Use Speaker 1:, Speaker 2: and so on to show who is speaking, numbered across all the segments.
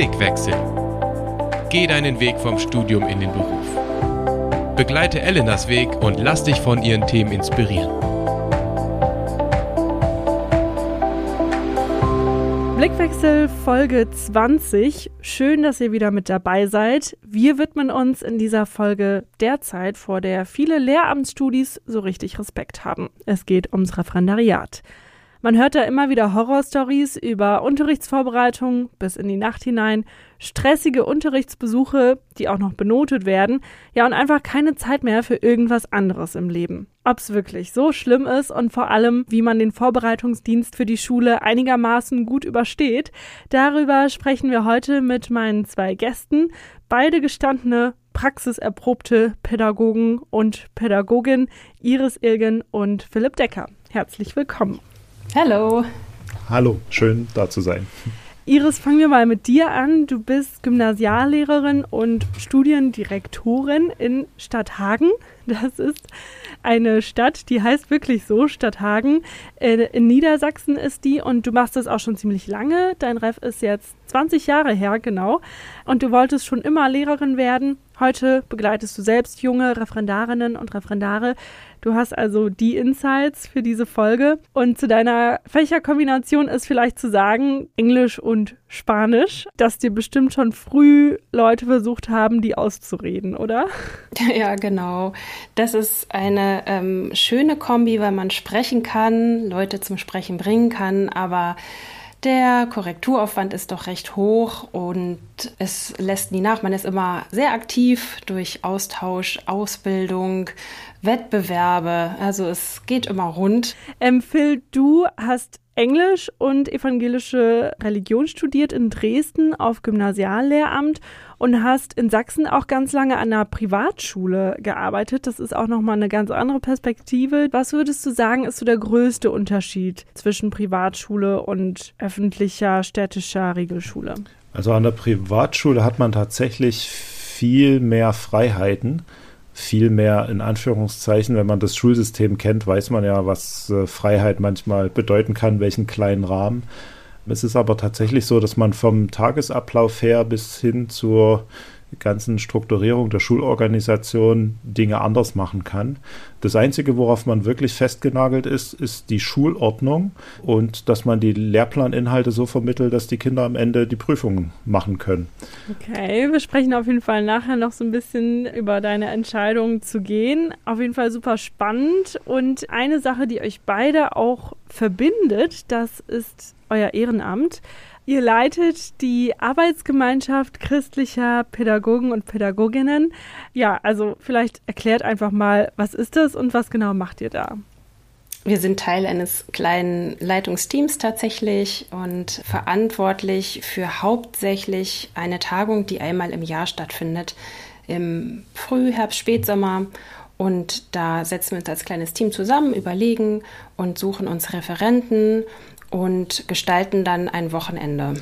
Speaker 1: Blickwechsel. Geh deinen Weg vom Studium in den Beruf. Begleite Elenas Weg und lass dich von ihren Themen inspirieren.
Speaker 2: Blickwechsel Folge 20. Schön, dass ihr wieder mit dabei seid. Wir widmen uns in dieser Folge der Zeit, vor der viele Lehramtsstudis so richtig Respekt haben. Es geht ums Referendariat. Man hört da immer wieder Horrorstories über Unterrichtsvorbereitungen bis in die Nacht hinein, stressige Unterrichtsbesuche, die auch noch benotet werden, ja und einfach keine Zeit mehr für irgendwas anderes im Leben. Ob es wirklich so schlimm ist und vor allem, wie man den Vorbereitungsdienst für die Schule einigermaßen gut übersteht, darüber sprechen wir heute mit meinen zwei Gästen, beide gestandene praxiserprobte Pädagogen und Pädagogin Iris Ilgen und Philipp Decker. Herzlich willkommen.
Speaker 3: Hallo.
Speaker 4: Hallo, schön da zu sein.
Speaker 2: Iris, fangen wir mal mit dir an. Du bist Gymnasiallehrerin und Studiendirektorin in Stadthagen. Das ist eine Stadt, die heißt wirklich so, Stadthagen. Äh, in Niedersachsen ist die und du machst das auch schon ziemlich lange. Dein Ref ist jetzt 20 Jahre her, genau. Und du wolltest schon immer Lehrerin werden. Heute begleitest du selbst junge Referendarinnen und Referendare. Du hast also die Insights für diese Folge. Und zu deiner Fächerkombination ist vielleicht zu sagen, Englisch und Spanisch, dass dir bestimmt schon früh Leute versucht haben, die auszureden, oder?
Speaker 3: Ja, genau. Das ist eine ähm, schöne Kombi, weil man sprechen kann, Leute zum Sprechen bringen kann, aber der Korrekturaufwand ist doch recht hoch und es lässt nie nach. Man ist immer sehr aktiv durch Austausch, Ausbildung, Wettbewerbe. Also es geht immer rund.
Speaker 2: Ähm, Phil, du hast Englisch und evangelische Religion studiert in Dresden auf Gymnasiallehramt und hast in Sachsen auch ganz lange an einer Privatschule gearbeitet. Das ist auch nochmal eine ganz andere Perspektive. Was würdest du sagen, ist so der größte Unterschied zwischen Privatschule und öffentlicher städtischer Regelschule?
Speaker 4: Also an der Privatschule hat man tatsächlich viel mehr Freiheiten viel mehr in Anführungszeichen, wenn man das Schulsystem kennt, weiß man ja, was äh, Freiheit manchmal bedeuten kann, welchen kleinen Rahmen. Es ist aber tatsächlich so, dass man vom Tagesablauf her bis hin zur ganzen Strukturierung der Schulorganisation Dinge anders machen kann. Das Einzige, worauf man wirklich festgenagelt ist, ist die Schulordnung und dass man die Lehrplaninhalte so vermittelt, dass die Kinder am Ende die Prüfungen machen können.
Speaker 2: Okay, wir sprechen auf jeden Fall nachher noch so ein bisschen über deine Entscheidung zu gehen. Auf jeden Fall super spannend und eine Sache, die euch beide auch verbindet, das ist euer Ehrenamt. Ihr leitet die Arbeitsgemeinschaft christlicher Pädagogen und Pädagoginnen. Ja, also vielleicht erklärt einfach mal, was ist das und was genau macht ihr da?
Speaker 3: Wir sind Teil eines kleinen Leitungsteams tatsächlich und verantwortlich für hauptsächlich eine Tagung, die einmal im Jahr stattfindet, im Frühherbst, Spätsommer. Und da setzen wir uns als kleines Team zusammen, überlegen und suchen uns Referenten und gestalten dann ein Wochenende.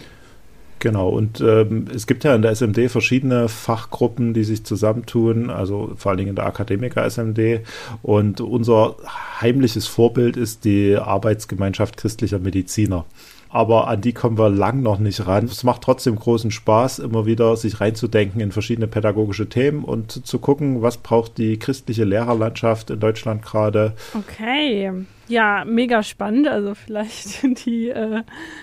Speaker 4: Genau, und ähm, es gibt ja in der SMD verschiedene Fachgruppen, die sich zusammentun, also vor allen Dingen in der Akademiker-SMD. Und unser heimliches Vorbild ist die Arbeitsgemeinschaft christlicher Mediziner aber an die kommen wir lang noch nicht ran. Es macht trotzdem großen Spaß, immer wieder sich reinzudenken in verschiedene pädagogische Themen und zu gucken, was braucht die christliche Lehrerlandschaft in Deutschland gerade.
Speaker 2: Okay. Ja, mega spannend. Also vielleicht die äh,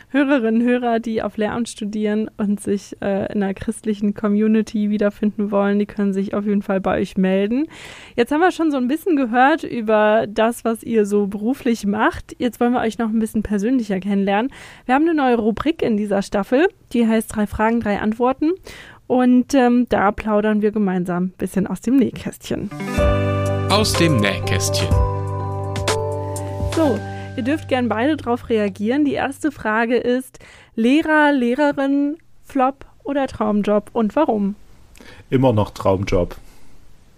Speaker 2: Hörerinnen und Hörer, die auf Lehramt studieren und sich äh, in einer christlichen Community wiederfinden wollen, die können sich auf jeden Fall bei euch melden. Jetzt haben wir schon so ein bisschen gehört über das, was ihr so beruflich macht. Jetzt wollen wir euch noch ein bisschen persönlicher kennenlernen. Wir haben eine neue Rubrik in dieser Staffel, die heißt drei Fragen, drei Antworten. Und ähm, da plaudern wir gemeinsam ein bisschen aus dem Nähkästchen.
Speaker 1: Aus dem Nähkästchen.
Speaker 2: So, ihr dürft gern beide darauf reagieren. Die erste Frage ist: Lehrer, Lehrerin, Flop oder Traumjob und warum?
Speaker 4: Immer noch Traumjob.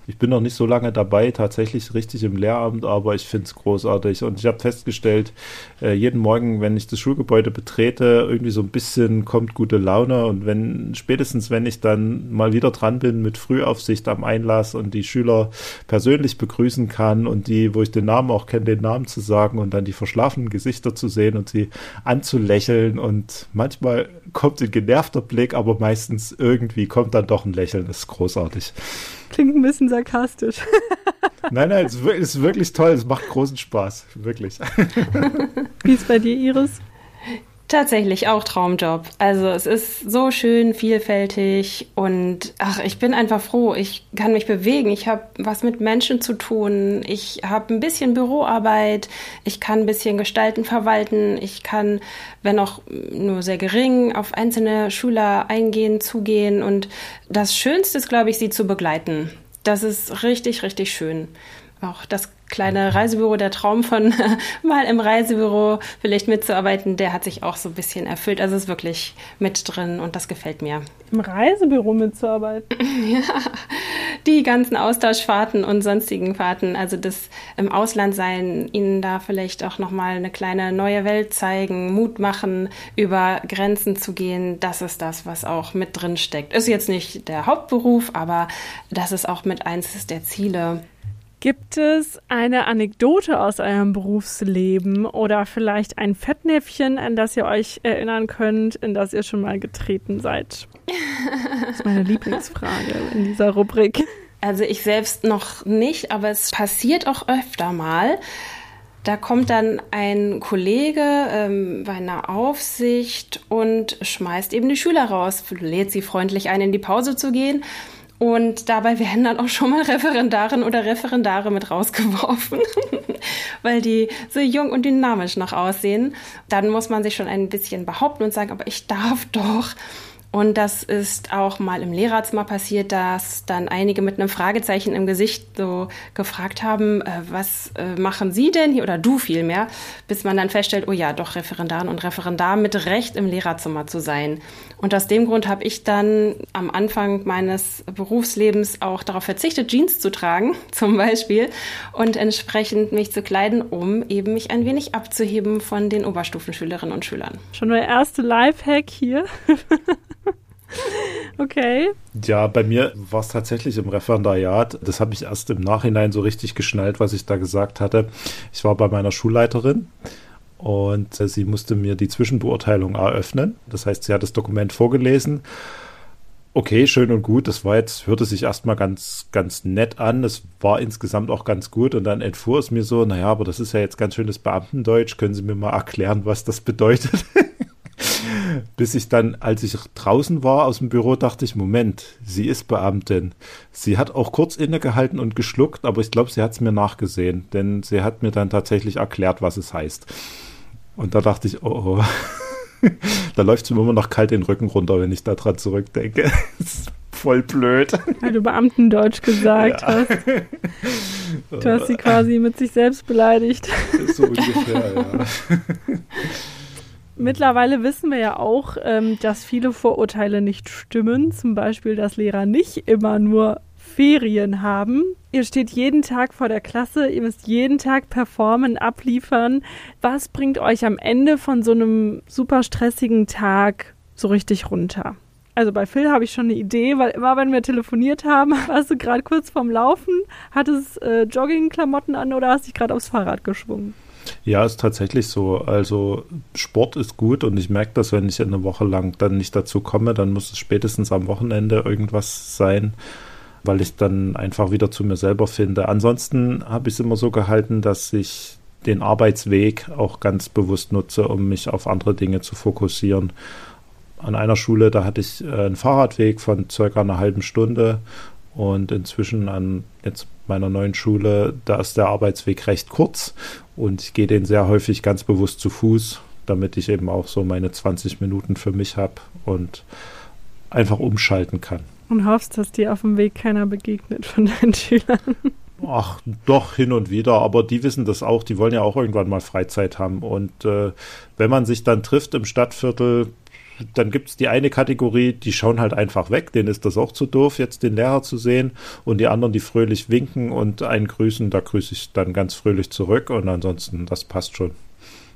Speaker 4: Ich bin noch nicht so lange dabei, tatsächlich richtig im Lehramt, aber ich finde es großartig. Und ich habe festgestellt, äh, jeden Morgen, wenn ich das Schulgebäude betrete, irgendwie so ein bisschen kommt gute Laune. Und wenn, spätestens wenn ich dann mal wieder dran bin mit Frühaufsicht am Einlass und die Schüler persönlich begrüßen kann und die, wo ich den Namen auch kenne, den Namen zu sagen und dann die verschlafenen Gesichter zu sehen und sie anzulächeln und manchmal kommt ein genervter Blick, aber meistens irgendwie kommt dann doch ein Lächeln. Das ist großartig.
Speaker 2: Klingt ein bisschen sarkastisch.
Speaker 4: Nein, nein, es ist wirklich toll. Es macht großen Spaß. Wirklich.
Speaker 2: Wie ist bei dir, Iris?
Speaker 3: Tatsächlich auch Traumjob. Also es ist so schön vielfältig und ach, ich bin einfach froh. Ich kann mich bewegen. Ich habe was mit Menschen zu tun. Ich habe ein bisschen Büroarbeit. Ich kann ein bisschen gestalten, verwalten. Ich kann, wenn auch nur sehr gering, auf einzelne Schüler eingehen, zugehen. Und das Schönste ist, glaube ich, sie zu begleiten. Das ist richtig, richtig schön. Auch das kleine Reisebüro, der Traum von mal im Reisebüro vielleicht mitzuarbeiten, der hat sich auch so ein bisschen erfüllt. Also es ist wirklich mit drin und das gefällt mir.
Speaker 2: Im Reisebüro mitzuarbeiten?
Speaker 3: ja, die ganzen Austauschfahrten und sonstigen Fahrten, also das im Ausland sein, ihnen da vielleicht auch nochmal eine kleine neue Welt zeigen, Mut machen, über Grenzen zu gehen, das ist das, was auch mit drin steckt. Ist jetzt nicht der Hauptberuf, aber das ist auch mit eins der Ziele.
Speaker 2: Gibt es eine Anekdote aus eurem Berufsleben oder vielleicht ein Fettnäpfchen, an das ihr euch erinnern könnt, in das ihr schon mal getreten seid? Das ist meine Lieblingsfrage in dieser Rubrik.
Speaker 3: Also ich selbst noch nicht, aber es passiert auch öfter mal. Da kommt dann ein Kollege ähm, bei einer Aufsicht und schmeißt eben die Schüler raus, lädt sie freundlich ein, in die Pause zu gehen und dabei werden dann auch schon mal Referendarinnen oder Referendare mit rausgeworfen, weil die so jung und dynamisch noch aussehen. Dann muss man sich schon ein bisschen behaupten und sagen, aber ich darf doch. Und das ist auch mal im Lehrerzimmer passiert, dass dann einige mit einem Fragezeichen im Gesicht so gefragt haben, äh, was äh, machen Sie denn hier oder du vielmehr, bis man dann feststellt, oh ja, doch Referendarin und Referendar mit Recht im Lehrerzimmer zu sein. Und aus dem Grund habe ich dann am Anfang meines Berufslebens auch darauf verzichtet, Jeans zu tragen, zum Beispiel, und entsprechend mich zu kleiden, um eben mich ein wenig abzuheben von den Oberstufenschülerinnen und Schülern.
Speaker 2: Schon der erste Lifehack hier. Okay.
Speaker 4: Ja, bei mir war es tatsächlich im Referendariat. Das habe ich erst im Nachhinein so richtig geschnallt, was ich da gesagt hatte. Ich war bei meiner Schulleiterin und sie musste mir die Zwischenbeurteilung eröffnen. Das heißt, sie hat das Dokument vorgelesen. Okay, schön und gut. Das war jetzt, hörte sich erstmal ganz, ganz nett an. Es war insgesamt auch ganz gut. Und dann entfuhr es mir so, naja, aber das ist ja jetzt ganz schönes Beamtendeutsch. Können Sie mir mal erklären, was das bedeutet? Bis ich dann, als ich draußen war aus dem Büro, dachte ich, Moment, sie ist Beamtin. Sie hat auch kurz innegehalten und geschluckt, aber ich glaube, sie hat es mir nachgesehen, denn sie hat mir dann tatsächlich erklärt, was es heißt. Und da dachte ich, oh, oh. da läuft es mir immer noch kalt den Rücken runter, wenn ich daran zurückdenke. Das ist voll blöd.
Speaker 2: Weil du Beamtendeutsch gesagt ja. hast. Du hast sie quasi mit sich selbst beleidigt.
Speaker 4: So ungefähr, ja.
Speaker 2: Mittlerweile wissen wir ja auch, ähm, dass viele Vorurteile nicht stimmen. Zum Beispiel, dass Lehrer nicht immer nur Ferien haben. Ihr steht jeden Tag vor der Klasse, ihr müsst jeden Tag performen, abliefern. Was bringt euch am Ende von so einem super stressigen Tag so richtig runter? Also bei Phil habe ich schon eine Idee, weil immer wenn wir telefoniert haben, warst du gerade kurz vorm Laufen, hattest äh, Joggingklamotten an oder hast dich gerade aufs Fahrrad geschwungen?
Speaker 4: Ja, ist tatsächlich so. Also Sport ist gut und ich merke das, wenn ich eine Woche lang dann nicht dazu komme, dann muss es spätestens am Wochenende irgendwas sein, weil ich dann einfach wieder zu mir selber finde. Ansonsten habe ich es immer so gehalten, dass ich den Arbeitsweg auch ganz bewusst nutze, um mich auf andere Dinge zu fokussieren. An einer Schule, da hatte ich äh, einen Fahrradweg von circa einer halben Stunde und inzwischen an jetzt meiner neuen Schule, da ist der Arbeitsweg recht kurz und ich gehe den sehr häufig ganz bewusst zu Fuß, damit ich eben auch so meine 20 Minuten für mich habe und einfach umschalten kann.
Speaker 2: Und hoffst, dass dir auf dem Weg keiner begegnet von deinen Schülern?
Speaker 4: Ach, doch, hin und wieder, aber die wissen das auch, die wollen ja auch irgendwann mal Freizeit haben. Und äh, wenn man sich dann trifft im Stadtviertel, dann gibt es die eine Kategorie, die schauen halt einfach weg, denen ist das auch zu doof, jetzt den Lehrer zu sehen. Und die anderen, die fröhlich winken und einen grüßen, da grüße ich dann ganz fröhlich zurück. Und ansonsten, das passt schon.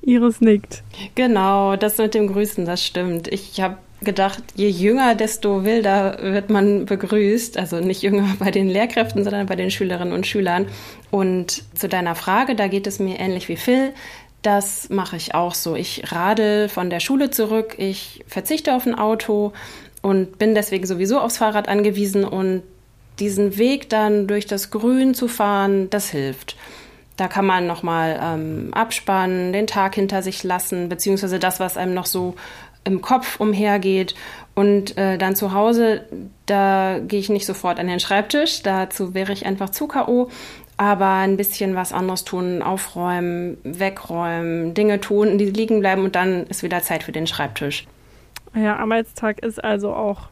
Speaker 2: Iris nickt.
Speaker 3: Genau, das mit dem Grüßen, das stimmt. Ich habe gedacht, je jünger, desto wilder wird man begrüßt. Also nicht jünger bei den Lehrkräften, sondern bei den Schülerinnen und Schülern. Und zu deiner Frage, da geht es mir ähnlich wie Phil Das mache ich auch so. Ich radel von der Schule zurück, ich verzichte auf ein Auto und bin deswegen sowieso aufs Fahrrad angewiesen und diesen Weg dann durch das Grün zu fahren, das hilft. Da kann man nochmal ähm, abspannen, den Tag hinter sich lassen, beziehungsweise das, was einem noch so im Kopf umhergeht. Und äh, dann zu Hause, da gehe ich nicht sofort an den Schreibtisch, dazu wäre ich einfach zu K.O. Aber ein bisschen was anderes tun, aufräumen, wegräumen, Dinge tun, die liegen bleiben und dann ist wieder Zeit für den Schreibtisch.
Speaker 2: Ja, Arbeitstag ist also auch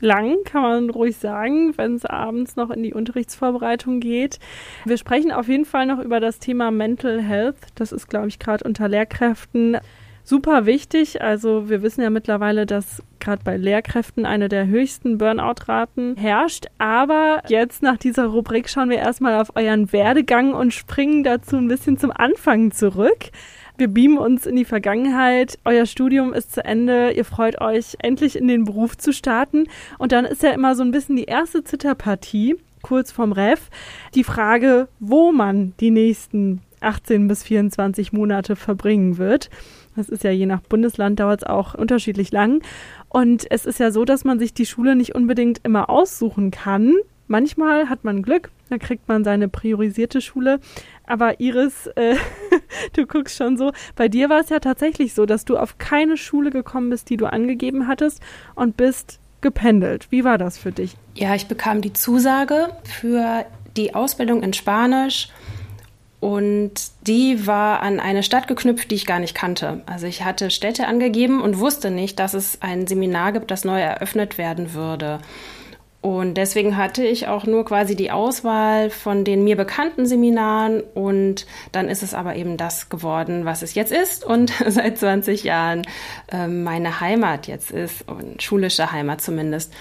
Speaker 2: lang, kann man ruhig sagen, wenn es abends noch in die Unterrichtsvorbereitung geht. Wir sprechen auf jeden Fall noch über das Thema Mental Health. Das ist, glaube ich, gerade unter Lehrkräften super wichtig. Also wir wissen ja mittlerweile, dass gerade bei Lehrkräften eine der höchsten Burnout-Raten herrscht. Aber jetzt nach dieser Rubrik schauen wir erstmal auf euren Werdegang und springen dazu ein bisschen zum Anfang zurück. Wir beamen uns in die Vergangenheit. Euer Studium ist zu Ende. Ihr freut euch, endlich in den Beruf zu starten. Und dann ist ja immer so ein bisschen die erste Zitterpartie, kurz vorm Ref, die Frage, wo man die nächsten 18 bis 24 Monate verbringen wird. Das ist ja je nach Bundesland dauert es auch unterschiedlich lang. Und es ist ja so, dass man sich die Schule nicht unbedingt immer aussuchen kann. Manchmal hat man Glück, da kriegt man seine priorisierte Schule. Aber Iris, äh, du guckst schon so. Bei dir war es ja tatsächlich so, dass du auf keine Schule gekommen bist, die du angegeben hattest und bist gependelt. Wie war das für dich?
Speaker 3: Ja, ich bekam die Zusage für die Ausbildung in Spanisch und die war an eine Stadt geknüpft, die ich gar nicht kannte. Also ich hatte Städte angegeben und wusste nicht, dass es ein Seminar gibt, das neu eröffnet werden würde. Und deswegen hatte ich auch nur quasi die Auswahl von den mir bekannten Seminaren und dann ist es aber eben das geworden, was es jetzt ist und seit 20 Jahren äh, meine Heimat jetzt ist und schulische Heimat zumindest.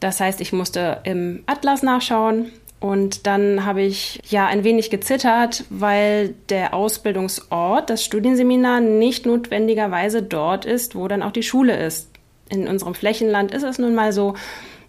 Speaker 3: Das heißt, ich musste im Atlas nachschauen und dann habe ich ja ein wenig gezittert, weil der Ausbildungsort, das Studienseminar, nicht notwendigerweise dort ist, wo dann auch die Schule ist. In unserem Flächenland ist es nun mal so,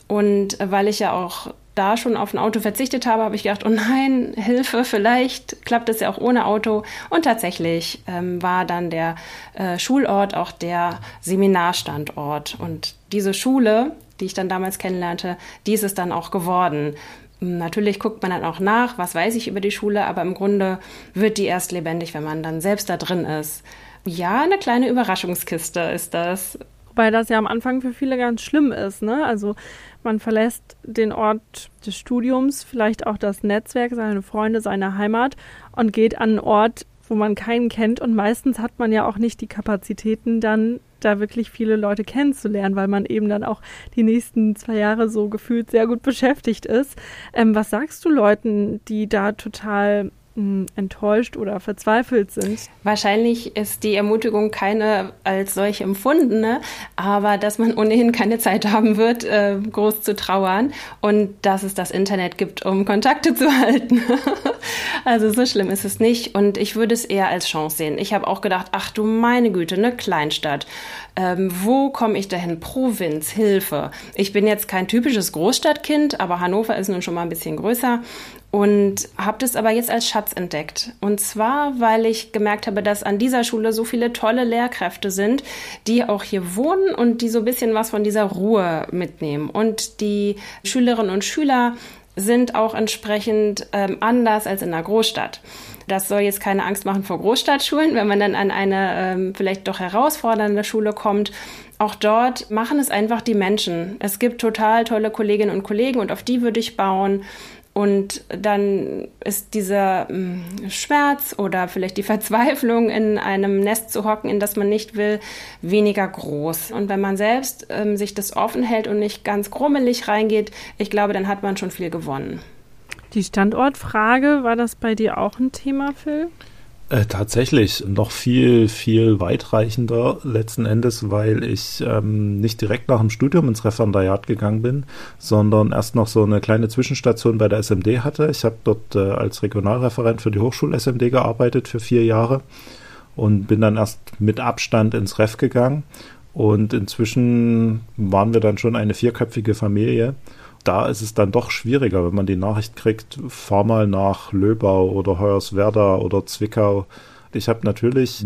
Speaker 3: und weil ich ja auch da schon auf ein Auto verzichtet habe, habe ich gedacht, oh nein, Hilfe, vielleicht klappt es ja auch ohne Auto. Und tatsächlich ähm, war dann der äh, Schulort auch der Seminarstandort. Und diese Schule, die ich dann damals kennenlernte, die ist es dann auch geworden. Natürlich guckt man dann auch nach, was weiß ich über die Schule, aber im Grunde wird die erst lebendig, wenn man dann selbst da drin ist. Ja, eine kleine Überraschungskiste ist das.
Speaker 2: Wobei das ja am Anfang für viele ganz schlimm ist, ne? Also man verlässt den Ort des Studiums, vielleicht auch das Netzwerk, seine Freunde, seine Heimat und geht an einen Ort, wo man keinen kennt. Und meistens hat man ja auch nicht die Kapazitäten, dann da wirklich viele Leute kennenzulernen, weil man eben dann auch die nächsten zwei Jahre so gefühlt sehr gut beschäftigt ist. Ähm, was sagst du Leuten, die da total enttäuscht oder verzweifelt sind.
Speaker 3: Wahrscheinlich ist die Ermutigung keine als solche empfundene, aber dass man ohnehin keine Zeit haben wird, äh, groß zu trauern und dass es das Internet gibt, um Kontakte zu halten. also so schlimm ist es nicht und ich würde es eher als Chance sehen. Ich habe auch gedacht, ach du meine Güte, eine Kleinstadt. Ähm, wo komme ich dahin? Provinz, Hilfe. Ich bin jetzt kein typisches Großstadtkind, aber Hannover ist nun schon mal ein bisschen größer und habe das aber jetzt als Schatz entdeckt. Und zwar, weil ich gemerkt habe, dass an dieser Schule so viele tolle Lehrkräfte sind, die auch hier wohnen und die so ein bisschen was von dieser Ruhe mitnehmen. Und die Schülerinnen und Schüler sind auch entsprechend ähm, anders als in einer Großstadt. Das soll jetzt keine Angst machen vor Großstadtschulen, wenn man dann an eine ähm, vielleicht doch herausfordernde Schule kommt. Auch dort machen es einfach die Menschen. Es gibt total tolle Kolleginnen und Kollegen und auf die würde ich bauen. Und dann ist dieser hm, Schmerz oder vielleicht die Verzweiflung, in einem Nest zu hocken, in das man nicht will, weniger groß. Und wenn man selbst ähm, sich das offen hält und nicht ganz grummelig reingeht, ich glaube, dann hat man schon viel gewonnen.
Speaker 2: Die Standortfrage, war das bei dir auch ein Thema, Phil?
Speaker 4: Äh, tatsächlich noch viel, viel weitreichender letzten Endes, weil ich ähm, nicht direkt nach dem Studium ins Referendariat gegangen bin, sondern erst noch so eine kleine Zwischenstation bei der SMD hatte. Ich habe dort äh, als Regionalreferent für die Hochschul-SMD gearbeitet für vier Jahre und bin dann erst mit Abstand ins Ref gegangen. Und inzwischen waren wir dann schon eine vierköpfige Familie da ist es dann doch schwieriger, wenn man die Nachricht kriegt, fahr mal nach Löbau oder Hoyerswerda oder Zwickau. Ich habe natürlich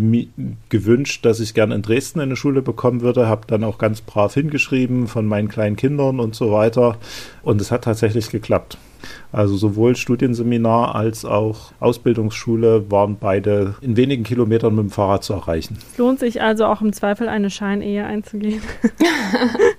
Speaker 4: gewünscht, dass ich gerne in Dresden eine Schule bekommen würde, habe dann auch ganz brav hingeschrieben von meinen kleinen Kindern und so weiter. Und es hat tatsächlich geklappt. Also sowohl Studienseminar als auch Ausbildungsschule waren beide in wenigen Kilometern mit dem Fahrrad zu erreichen.
Speaker 2: Lohnt sich also auch im Zweifel eine Scheinehe einzugehen?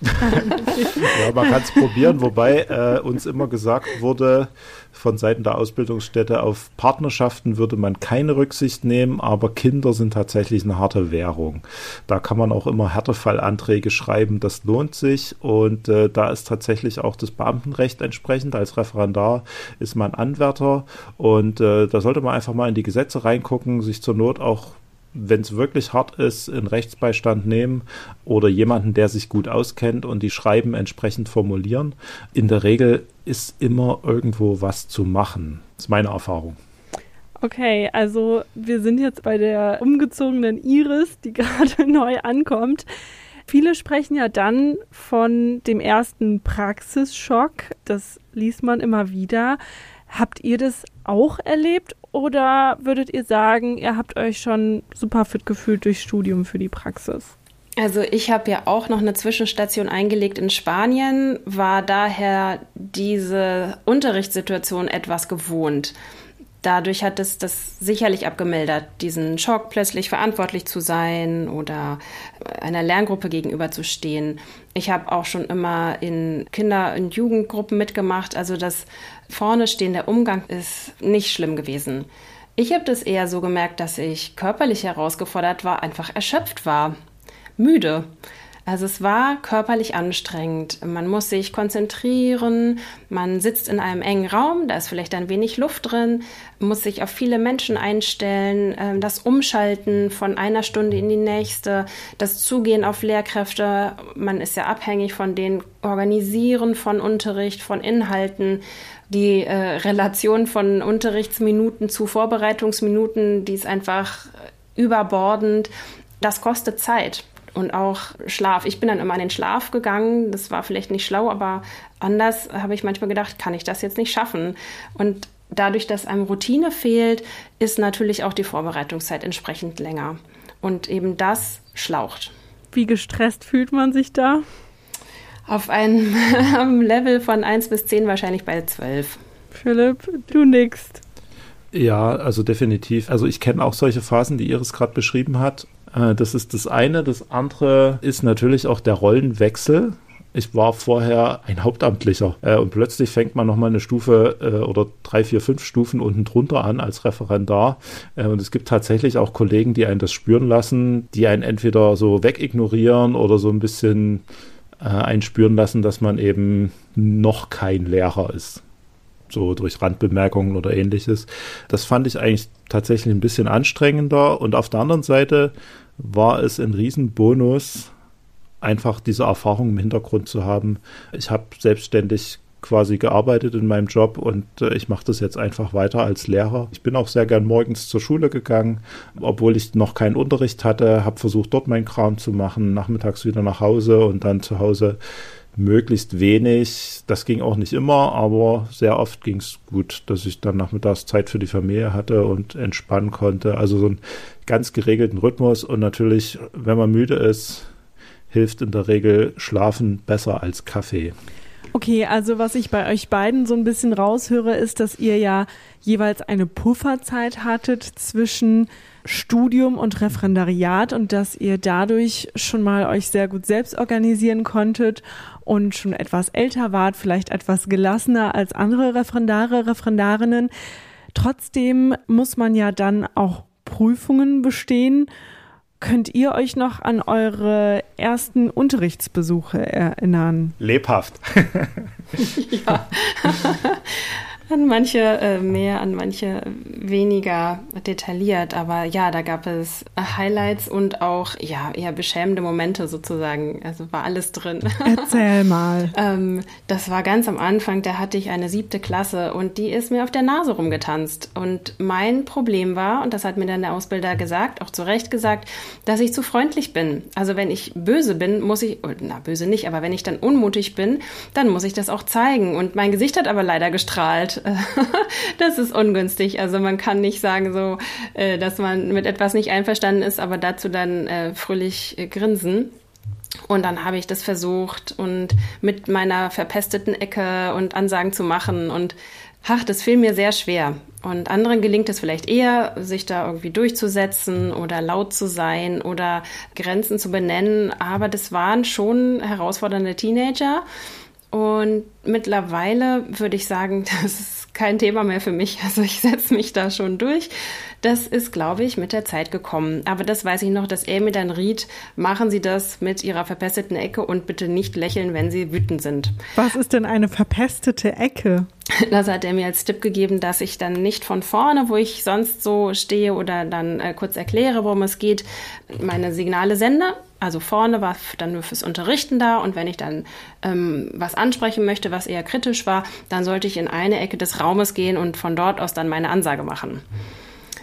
Speaker 4: ja, man kann es probieren, wobei äh, uns immer gesagt wurde, von Seiten der Ausbildungsstätte auf Partnerschaften würde man keine Rücksicht nehmen, aber Kinder sind tatsächlich eine harte Währung. Da kann man auch immer Härtefallanträge schreiben, das lohnt sich und äh, da ist tatsächlich auch das Beamtenrecht entsprechend. Als Referendar ist man Anwärter und äh, da sollte man einfach mal in die Gesetze reingucken, sich zur Not auch wenn es wirklich hart ist, in Rechtsbeistand nehmen oder jemanden, der sich gut auskennt und die Schreiben entsprechend formulieren. In der Regel ist immer irgendwo was zu machen. Das ist meine Erfahrung.
Speaker 2: Okay, also wir sind jetzt bei der umgezogenen Iris, die gerade neu ankommt. Viele sprechen ja dann von dem ersten Praxisschock. Das liest man immer wieder. Habt ihr das auch erlebt oder würdet ihr sagen, ihr habt euch schon super fit gefühlt durch Studium für die Praxis?
Speaker 3: Also ich habe ja auch noch eine Zwischenstation eingelegt in Spanien, war daher diese Unterrichtssituation etwas gewohnt. Dadurch hat es das sicherlich abgemildert, diesen Schock, plötzlich verantwortlich zu sein oder einer Lerngruppe gegenüberzustehen. Ich habe auch schon immer in Kinder- und Jugendgruppen mitgemacht. Also das vorne stehende Umgang ist nicht schlimm gewesen. Ich habe das eher so gemerkt, dass ich körperlich herausgefordert war, einfach erschöpft war, müde. Also es war körperlich anstrengend. Man muss sich konzentrieren, man sitzt in einem engen Raum, da ist vielleicht ein wenig Luft drin, muss sich auf viele Menschen einstellen, ähm, das Umschalten von einer Stunde in die nächste, das Zugehen auf Lehrkräfte, man ist ja abhängig von den Organisieren von Unterricht, von Inhalten, die äh, Relation von Unterrichtsminuten zu Vorbereitungsminuten, die ist einfach überbordend. Das kostet Zeit und auch Schlaf. Ich bin dann immer in den Schlaf gegangen. Das war vielleicht nicht schlau, aber anders habe ich manchmal gedacht, kann ich das jetzt nicht schaffen? Und dadurch, dass einem Routine fehlt, ist natürlich auch die Vorbereitungszeit entsprechend länger. Und eben das schlaucht.
Speaker 2: Wie gestresst fühlt man sich da?
Speaker 3: Auf einem Level von 1 bis 10 wahrscheinlich bei 12.
Speaker 2: Philipp, du nix.
Speaker 4: Ja, also definitiv. Also ich kenne auch solche Phasen, die Iris gerade beschrieben hat. Äh, das ist das eine. Das andere ist natürlich auch der Rollenwechsel. Ich war vorher ein Hauptamtlicher äh, und plötzlich fängt man nochmal eine Stufe äh, oder drei, vier, fünf Stufen unten drunter an als Referendar. Äh, und es gibt tatsächlich auch Kollegen, die einen das spüren lassen, die einen entweder so wegignorieren oder so ein bisschen äh, einen spüren lassen, dass man eben noch kein Lehrer ist so durch Randbemerkungen oder ähnliches. Das fand ich eigentlich tatsächlich ein bisschen anstrengender. Und auf der anderen Seite war es ein Riesenbonus, einfach diese Erfahrung im Hintergrund zu haben. Ich habe selbstständig quasi gearbeitet in meinem Job und äh, ich mache das jetzt einfach weiter als Lehrer. Ich bin auch sehr gern morgens zur Schule gegangen, obwohl ich noch keinen Unterricht hatte, habe versucht dort meinen Kram zu machen, nachmittags wieder nach Hause und dann zu Hause möglichst wenig. Das ging auch nicht immer, aber sehr oft ging es gut, dass ich dann nachmittags Zeit für die Familie hatte und entspannen konnte. Also so einen ganz geregelten Rhythmus und natürlich, wenn man müde ist, hilft in der Regel Schlafen besser als Kaffee.
Speaker 2: Okay, also was ich bei euch beiden so ein bisschen raushöre, ist, dass ihr ja jeweils eine Pufferzeit hattet zwischen Studium und Referendariat und dass ihr dadurch schon mal euch sehr gut selbst organisieren konntet und schon etwas älter wart, vielleicht etwas gelassener als andere Referendare, Referendarinnen. Trotzdem muss man ja dann auch Prüfungen bestehen. Könnt ihr euch noch an eure ersten Unterrichtsbesuche erinnern?
Speaker 4: Lebhaft.
Speaker 3: ja. An manche äh, mehr, an manche weniger detailliert. Aber ja, da gab es Highlights und auch ja eher beschämende Momente sozusagen. Also war alles drin.
Speaker 2: Erzähl mal.
Speaker 3: ähm, das war ganz am Anfang, da hatte ich eine siebte Klasse und die ist mir auf der Nase rumgetanzt. Und mein Problem war, und das hat mir dann der Ausbilder gesagt, auch zu Recht gesagt, dass ich zu freundlich bin. Also wenn ich böse bin, muss ich, oh, na böse nicht, aber wenn ich dann unmutig bin, dann muss ich das auch zeigen. Und mein Gesicht hat aber leider gestrahlt das ist ungünstig. Also man kann nicht sagen so, äh, dass man mit etwas nicht einverstanden ist, aber dazu dann äh, fröhlich äh, grinsen. Und dann habe ich das versucht und mit meiner verpesteten Ecke und Ansagen zu machen und ach, das fiel mir sehr schwer. Und anderen gelingt es vielleicht eher, sich da irgendwie durchzusetzen oder laut zu sein oder Grenzen zu benennen. Aber das waren schon herausfordernde Teenager. Und mittlerweile würde ich sagen, das ist kein Thema mehr für mich. Also ich setze mich da schon durch. Das ist, glaube ich, mit der Zeit gekommen. Aber das weiß ich noch, dass er mir dann riet, machen Sie das mit Ihrer verpesteten Ecke und bitte nicht lächeln, wenn Sie wütend sind.
Speaker 2: Was ist denn eine verpestete Ecke?
Speaker 3: Das hat er mir als Tipp gegeben, dass ich dann nicht von vorne, wo ich sonst so stehe oder dann äh, kurz erkläre, worum es geht, meine Signale sende, also vorne war dann nur fürs Unterrichten da und wenn ich dann ähm, was ansprechen möchte, was eher kritisch war, dann sollte ich in eine Ecke des Raumes gehen und von dort aus dann meine Ansage machen.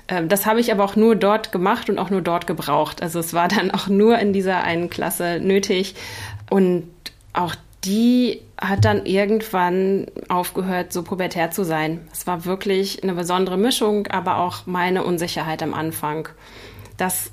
Speaker 3: Ähm, das habe ich aber auch nur dort gemacht und auch nur dort gebraucht. Also es war dann auch nur in dieser einen Klasse nötig und auch die hat dann irgendwann aufgehört, so pubertär zu sein. Es war wirklich eine besondere Mischung, aber auch meine Unsicherheit am Anfang. Das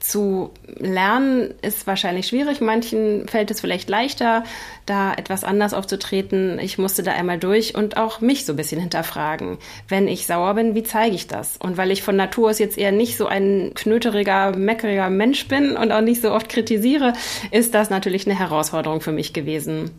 Speaker 3: zu lernen ist wahrscheinlich schwierig. Manchen fällt es vielleicht leichter, da etwas anders aufzutreten. Ich musste da einmal durch und auch mich so ein bisschen hinterfragen. Wenn ich sauer bin, wie zeige ich das? Und weil ich von Natur aus jetzt eher nicht so ein knöteriger, meckeriger Mensch bin und auch nicht so oft kritisiere, ist das natürlich eine Herausforderung für mich gewesen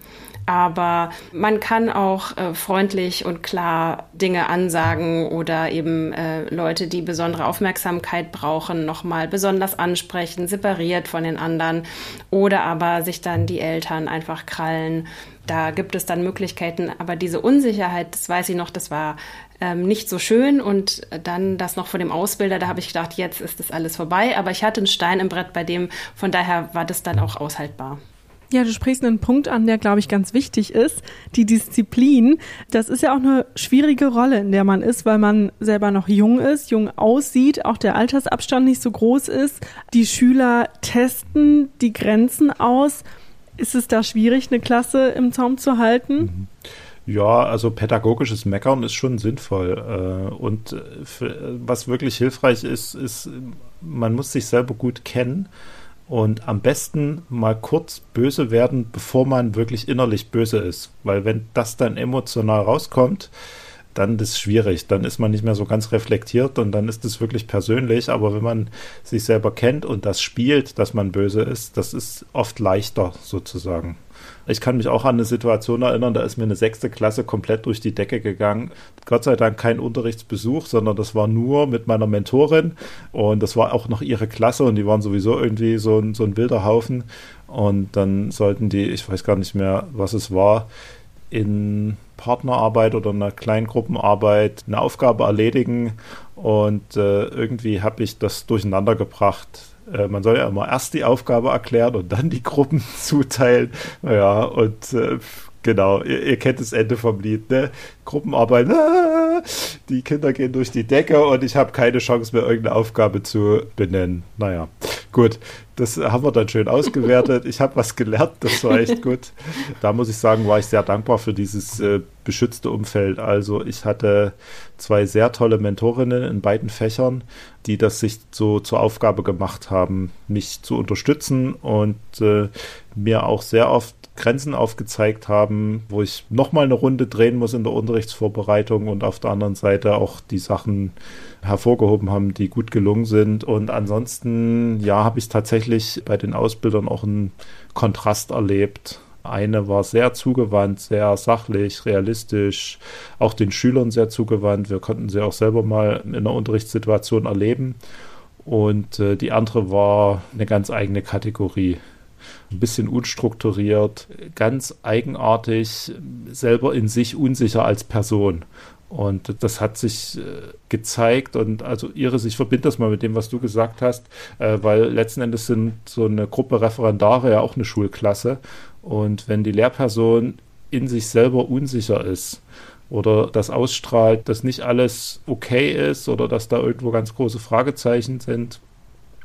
Speaker 3: aber man kann auch äh, freundlich und klar Dinge ansagen oder eben äh, Leute, die besondere Aufmerksamkeit brauchen, nochmal besonders ansprechen, separiert von den anderen oder aber sich dann die Eltern einfach krallen. Da gibt es dann Möglichkeiten, aber diese Unsicherheit, das weiß ich noch, das war ähm, nicht so schön und dann das noch vor dem Ausbilder, da habe ich gedacht, jetzt ist das alles vorbei, aber ich hatte einen Stein im Brett bei dem, von daher war das dann auch aushaltbar.
Speaker 2: Ja, du sprichst einen Punkt an, der, glaube ich, ganz wichtig ist. Die Disziplin. Das ist ja auch eine schwierige Rolle, in der man ist, weil man selber noch jung ist, jung aussieht, auch der Altersabstand nicht so groß ist. Die Schüler testen die Grenzen aus. Ist es da schwierig, eine Klasse im Zaum zu halten? Mhm.
Speaker 4: Ja, also pädagogisches Meckern ist schon sinnvoll. Äh, und was wirklich hilfreich ist, ist, man muss sich selber gut kennen und am besten mal kurz böse werden, bevor man wirklich innerlich böse ist. Weil wenn das dann emotional rauskommt, dann ist es schwierig. Dann ist man nicht mehr so ganz reflektiert und dann ist es wirklich persönlich. Aber wenn man sich selber kennt und das spielt, dass man böse ist, das ist oft leichter sozusagen. Ich kann mich auch an eine Situation erinnern, da ist mir eine sechste Klasse komplett durch die Decke gegangen. Gott sei Dank kein Unterrichtsbesuch, sondern das war nur mit meiner Mentorin und das war auch noch ihre Klasse und die waren sowieso irgendwie so ein, so ein wilder Haufen. Und dann sollten die, ich weiß gar nicht mehr, was es war, in Partnerarbeit oder einer Kleingruppenarbeit eine Aufgabe erledigen und äh, irgendwie habe ich das durcheinander gebracht äh, man soll ja immer erst die Aufgabe erklären und dann die Gruppen zuteilen. Naja, und äh, genau, ihr, ihr, kennt das Ende vom Lied, ne? Gruppenarbeit, ah, die Kinder gehen durch die Decke und ich habe keine Chance mehr, irgendeine Aufgabe zu benennen. Naja, gut, das haben wir dann schön ausgewertet. Ich habe was gelernt, das war echt gut. Da muss ich sagen, war ich sehr dankbar für dieses äh, beschützte Umfeld. Also ich hatte zwei sehr tolle Mentorinnen in beiden Fächern, die das sich so zur Aufgabe gemacht haben, mich zu unterstützen und äh, mir auch sehr oft Grenzen aufgezeigt haben, wo ich nochmal eine Runde drehen muss in der Unterrichtsvorbereitung und auf der anderen Seite auch die Sachen hervorgehoben haben, die gut gelungen sind. Und ansonsten, ja, habe ich tatsächlich bei den Ausbildern auch einen Kontrast erlebt. Eine war sehr zugewandt, sehr sachlich, realistisch, auch den Schülern sehr zugewandt. Wir konnten sie auch selber mal in einer Unterrichtssituation erleben. Und äh, die andere war eine ganz eigene Kategorie ein bisschen unstrukturiert, ganz eigenartig, selber in sich unsicher als Person. Und das hat sich äh, gezeigt und also Iris, ich verbinde das mal mit dem, was du gesagt hast, äh, weil letzten Endes sind so eine Gruppe Referendare ja auch eine Schulklasse. Und wenn die Lehrperson in sich selber unsicher ist oder das ausstrahlt, dass nicht alles okay ist oder dass da irgendwo ganz große Fragezeichen sind,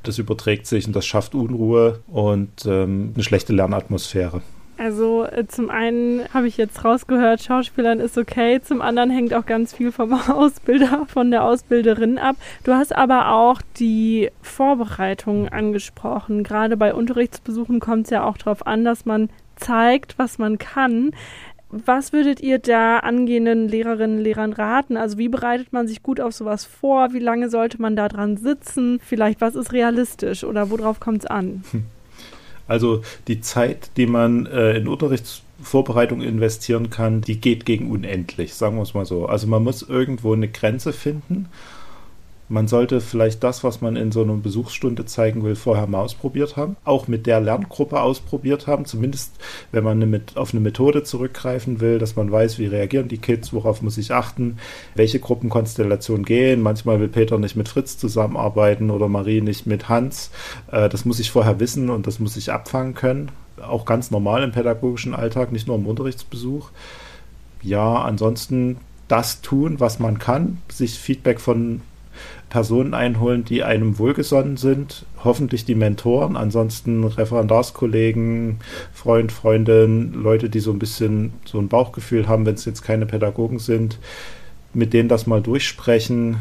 Speaker 4: das überträgt sich und das schafft Unruhe und ähm, eine schlechte Lernatmosphäre.
Speaker 2: Also äh, zum einen habe ich jetzt rausgehört, Schauspielern ist okay, zum anderen hängt auch ganz viel vom Ausbilder, von der Ausbilderin ab. Du hast aber auch die Vorbereitung angesprochen. Gerade bei Unterrichtsbesuchen kommt es ja auch darauf an, dass man zeigt, was man kann. Was würdet ihr da angehenden Lehrerinnen und Lehrern raten? Also wie bereitet man sich gut auf sowas vor? Wie lange sollte man da dran sitzen? Vielleicht was ist realistisch oder worauf kommt es an?
Speaker 4: Also die Zeit, die man äh, in Unterrichtsvorbereitung investieren kann, die geht gegen unendlich, sagen wir es mal so. Also man muss irgendwo eine Grenze finden man sollte vielleicht das, was man in so einer Besuchsstunde zeigen will, vorher mal ausprobiert haben. Auch mit der Lerngruppe ausprobiert haben. Zumindest, wenn man eine, auf eine Methode zurückgreifen will, dass man weiß, wie reagieren die Kids, worauf muss ich achten, welche Gruppenkonstellationen gehen. Manchmal will Peter nicht mit Fritz zusammenarbeiten oder Marie nicht mit Hans. Äh, das muss ich vorher wissen und das muss ich abfangen können. Auch ganz normal im pädagogischen Alltag, nicht nur im Unterrichtsbesuch. Ja, ansonsten das tun, was man kann, sich Feedback von Personen einholen, die einem wohlgesonnen sind. Hoffentlich die Mentoren, ansonsten Referendarskollegen, Freund, Freundin, Leute, die so ein bisschen so ein Bauchgefühl haben, wenn es jetzt keine Pädagogen sind, mit denen das mal durchsprechen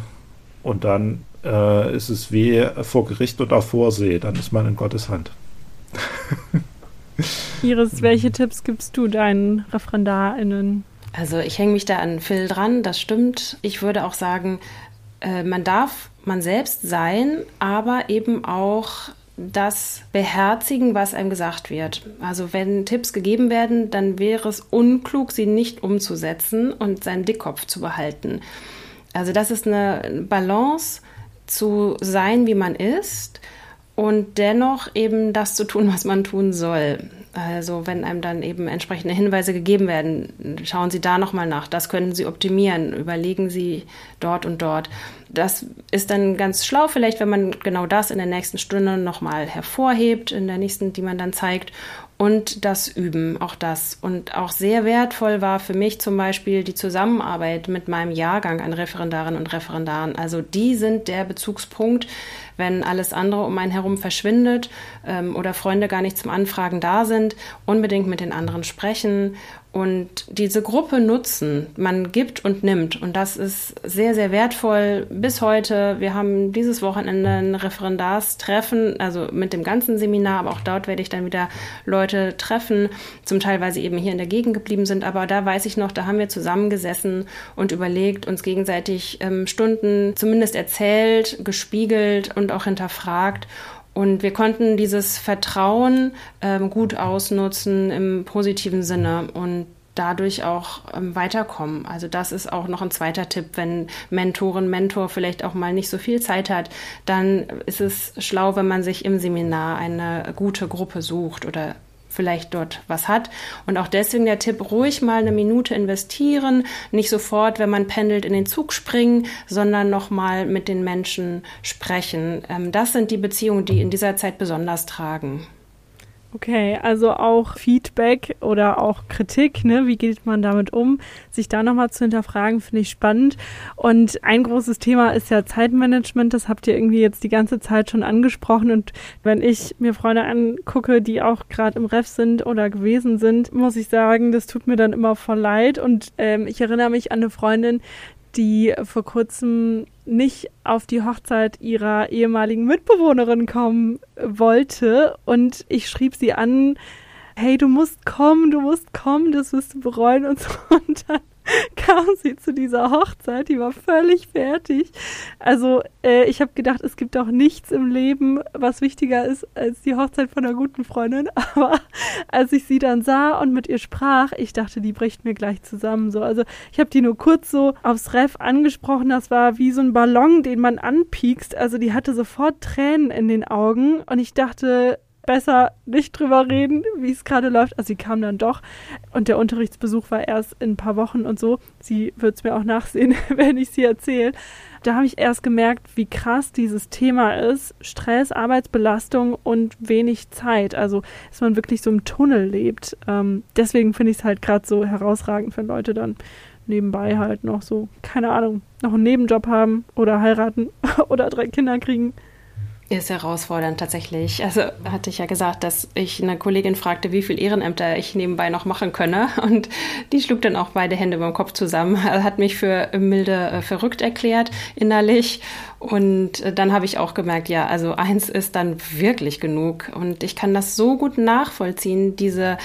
Speaker 4: und dann äh, ist es wie vor Gericht und auf Vorsee, dann ist man in Gottes Hand.
Speaker 2: Iris, welche Tipps gibst du deinen ReferendarInnen?
Speaker 3: Also ich hänge mich da an Phil dran, das stimmt. Ich würde auch sagen, äh, man darf man selbst sein, aber eben auch das beherzigen, was einem gesagt wird. Also wenn Tipps gegeben werden, dann wäre es unklug, sie nicht umzusetzen und seinen Dickkopf zu behalten. Also das ist eine Balance zu sein, wie man ist und dennoch eben das zu tun, was man tun soll. Also wenn einem dann eben entsprechende Hinweise gegeben werden, schauen Sie da nochmal nach, das können Sie optimieren, überlegen Sie dort und dort. Das ist dann ganz schlau vielleicht, wenn man genau das in der nächsten Stunde nochmal hervorhebt, in der nächsten, die man dann zeigt und das Üben, auch das. Und auch sehr wertvoll war für mich zum Beispiel die Zusammenarbeit mit meinem Jahrgang an Referendarinnen und Referendaren. Also die sind der Bezugspunkt, wenn alles andere um einen herum verschwindet ähm, oder Freunde gar nicht zum Anfragen da sind, unbedingt mit den anderen sprechen und diese Gruppe nutzen. Man gibt und nimmt. Und das ist sehr, sehr wertvoll bis heute. Wir haben dieses Wochenende ein Referendarstreffen, also mit dem ganzen Seminar, aber auch dort werde ich dann wieder Leute treffen, zum Teil, weil sie eben hier in der Gegend geblieben sind. Aber da weiß ich noch, da haben wir zusammengesessen und überlegt, uns gegenseitig ähm, Stunden zumindest erzählt, gespiegelt und auch hinterfragt. Und wir konnten dieses Vertrauen ähm, gut ausnutzen im positiven Sinne und dadurch auch ähm, weiterkommen. Also das ist auch noch ein zweiter Tipp, wenn Mentorin, Mentor vielleicht auch mal nicht so viel Zeit hat, dann ist es schlau, wenn man sich im Seminar eine gute Gruppe sucht oder vielleicht dort was hat. Und auch deswegen der Tipp, ruhig mal eine Minute investieren, nicht sofort, wenn man pendelt, in den Zug springen, sondern nochmal mit den Menschen sprechen. Ähm, das sind die Beziehungen, die in dieser Zeit besonders tragen.
Speaker 2: Okay, also auch Feedback oder auch Kritik, ne? Wie geht man damit um? Sich da nochmal zu hinterfragen, finde ich spannend. Und ein großes Thema ist ja Zeitmanagement. Das habt ihr irgendwie jetzt die ganze Zeit schon angesprochen. Und wenn ich mir Freunde angucke, die auch gerade im Ref sind oder gewesen sind, muss ich sagen, das tut mir dann immer voll leid. Und ähm, ich erinnere mich an eine Freundin, die vor kurzem nicht auf die Hochzeit ihrer ehemaligen Mitbewohnerin kommen wollte. Und ich schrieb sie an, hey, du musst kommen, du musst kommen, das wirst du bereuen und so. Und dann kam sie zu dieser Hochzeit, die war völlig fertig. Also äh, ich habe gedacht, es gibt auch nichts im Leben, was wichtiger ist als die Hochzeit von einer guten Freundin. Aber als ich sie dann sah und mit ihr sprach, ich dachte, die bricht mir gleich zusammen. So, also ich habe die nur kurz so aufs Ref angesprochen. Das war wie so ein Ballon, den man anpiekst. Also die hatte sofort Tränen in den Augen und ich dachte, besser nicht drüber reden, wie es gerade läuft. Also sie kam dann doch und der Unterrichtsbesuch war erst in ein paar Wochen und so. Sie wird es mir auch nachsehen, wenn ich sie erzähle. Da habe ich erst gemerkt, wie krass dieses Thema ist. Stress, Arbeitsbelastung und wenig Zeit. Also, dass man wirklich so im Tunnel lebt. Ähm, deswegen finde ich es halt gerade so herausragend, wenn Leute dann nebenbei halt noch so, keine Ahnung, noch einen Nebenjob haben oder heiraten oder drei Kinder kriegen
Speaker 3: Ist herausfordernd tatsächlich. Also hatte ich ja gesagt, dass ich eine Kollegin fragte, wie viel Ehrenämter ich nebenbei noch machen könne. Und die schlug dann auch beide Hände beim Kopf zusammen. Hat mich für milde äh, verrückt erklärt innerlich. Und äh, dann habe ich auch gemerkt, ja, also eins ist dann wirklich genug. Und ich kann das so gut nachvollziehen, diese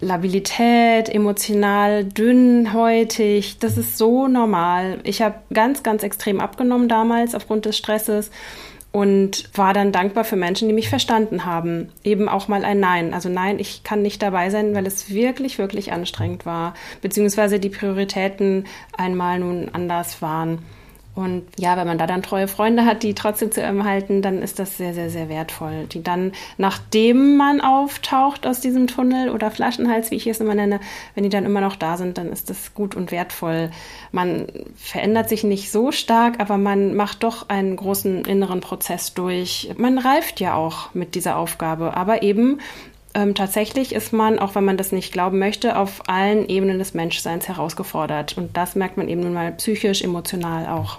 Speaker 3: Labilität, emotional dünnhäutig, das ist so normal. Ich habe ganz, ganz extrem abgenommen damals aufgrund des Stresses und war dann dankbar für Menschen, die mich verstanden haben. Eben auch mal ein Nein. Also nein, ich kann nicht dabei sein, weil es wirklich, wirklich anstrengend war, beziehungsweise die Prioritäten einmal nun anders waren. Und ja, wenn man da dann treue Freunde hat, die trotzdem zu einem halten, dann ist das sehr, sehr, sehr wertvoll. Die dann, nachdem man auftaucht aus diesem Tunnel oder Flaschenhals, wie ich es immer nenne, wenn die dann immer noch da sind, dann ist das gut und wertvoll. Man verändert sich nicht so stark, aber man macht doch einen großen inneren Prozess durch. Man reift ja auch mit dieser Aufgabe, aber eben ähm, tatsächlich ist man, auch wenn man das nicht glauben möchte, auf allen Ebenen des Menschseins herausgefordert. Und das merkt man eben nun mal psychisch, emotional auch.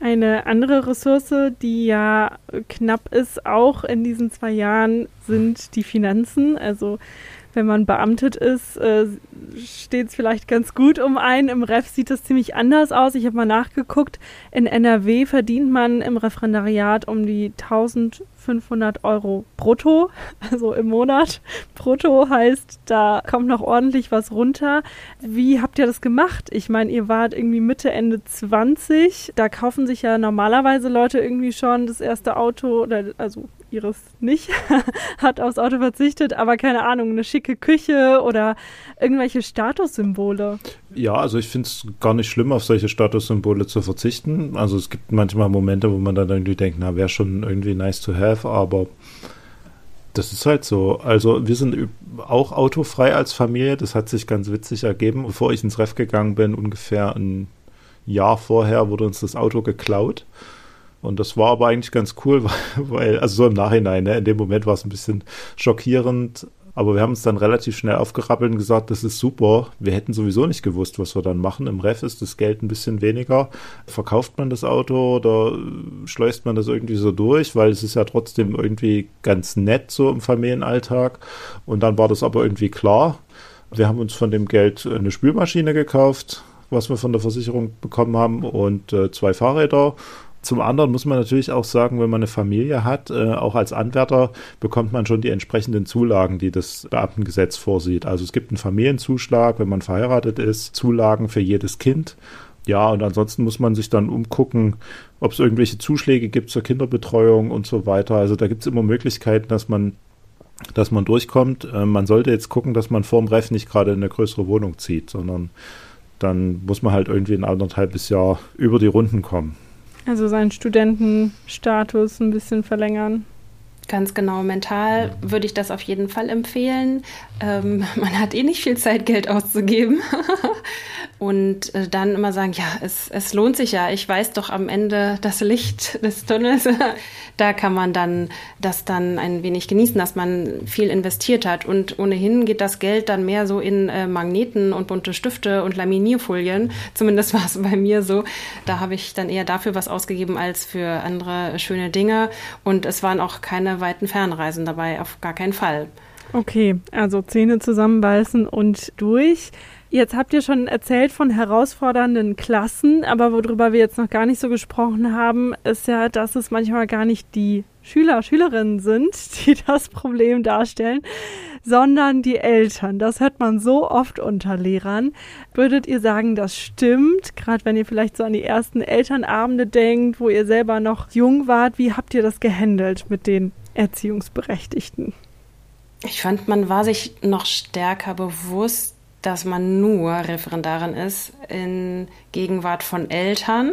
Speaker 2: Eine andere Ressource, die ja knapp ist, auch in diesen zwei Jahren, sind die Finanzen. Also wenn man beamtet ist, äh, steht es vielleicht ganz gut um einen. Im Ref sieht das ziemlich anders aus. Ich habe mal nachgeguckt. In NRW verdient man im Referendariat um die 1000 500 Euro brutto, also im Monat. Brutto heißt, da kommt noch ordentlich was runter. Wie habt ihr das gemacht? Ich meine, ihr wart irgendwie Mitte, Ende 20. Da kaufen sich ja normalerweise Leute irgendwie schon das erste Auto oder also Iris nicht, hat aufs Auto verzichtet, aber keine Ahnung, eine schicke Küche oder irgendwelche Statussymbole.
Speaker 4: Ja, also ich finde es gar nicht schlimm, auf solche Statussymbole zu verzichten. Also es gibt manchmal Momente, wo man dann irgendwie denkt, na, wäre schon irgendwie nice to have, aber das ist halt so. Also wir sind auch autofrei als Familie. Das hat sich ganz witzig ergeben. Bevor ich ins Ref gegangen bin, ungefähr ein Jahr vorher, wurde uns das Auto geklaut. Und das war aber eigentlich ganz cool, weil, also so im Nachhinein, ne, in dem Moment war es ein bisschen schockierend, aber wir haben uns dann relativ schnell aufgerappelt und gesagt, das ist super. Wir hätten sowieso nicht gewusst, was wir dann machen. Im Ref ist das Geld ein bisschen weniger. Verkauft man das Auto oder schleust man das irgendwie so durch, weil es ist ja trotzdem irgendwie ganz nett so im Familienalltag. Und dann war das aber irgendwie klar. Wir haben uns von dem Geld eine Spülmaschine gekauft, was wir von der Versicherung bekommen haben, und äh, zwei Fahrräder zum anderen muss man natürlich auch sagen, wenn man eine Familie hat, äh, auch als Anwärter bekommt man schon die entsprechenden Zulagen, die das Beamtengesetz vorsieht. Also es gibt einen Familienzuschlag, wenn man verheiratet ist, Zulagen für jedes Kind. Ja, und ansonsten muss man sich dann umgucken, ob es irgendwelche Zuschläge gibt zur Kinderbetreuung und so weiter. Also da gibt es immer Möglichkeiten, dass man dass man durchkommt. Äh, man sollte jetzt gucken, dass man vorm Ref nicht gerade in eine größere Wohnung zieht, sondern dann muss man halt irgendwie ein anderthalbes Jahr über die Runden kommen.
Speaker 2: Also seinen Studentenstatus ein bisschen verlängern.
Speaker 3: Ganz genau, mental würde ich das auf jeden Fall empfehlen. Ähm, man hat eh nicht viel Zeit, Geld auszugeben. und äh, dann immer sagen, ja, es, es lohnt sich ja. Ich weiß doch am Ende das Licht des Tunnels. da kann man dann das dann ein wenig genießen, dass man viel investiert hat. Und ohnehin geht das Geld dann mehr so in äh, Magneten und bunte Stifte und Laminierfolien. Zumindest war es bei mir so. Da habe ich dann eher dafür was ausgegeben als für andere schöne Dinge. Und es waren auch keine weiten Fernreisen dabei, auf gar keinen Fall.
Speaker 2: Okay, also Zähne zusammenbeißen und durch. Jetzt habt ihr schon erzählt von herausfordernden Klassen, aber worüber wir jetzt noch gar nicht so gesprochen haben, ist ja, dass es manchmal gar nicht die Schüler, Schülerinnen sind, die das Problem darstellen, sondern die Eltern. Das hört man so oft unter Lehrern. Würdet ihr sagen, das stimmt? Gerade wenn ihr vielleicht so an die ersten Elternabende denkt, wo ihr selber noch jung wart, wie habt ihr das gehandelt mit den Erziehungsberechtigten?
Speaker 3: Ich fand, man war sich noch stärker bewusst, dass man nur Referendarin ist in Gegenwart von Eltern.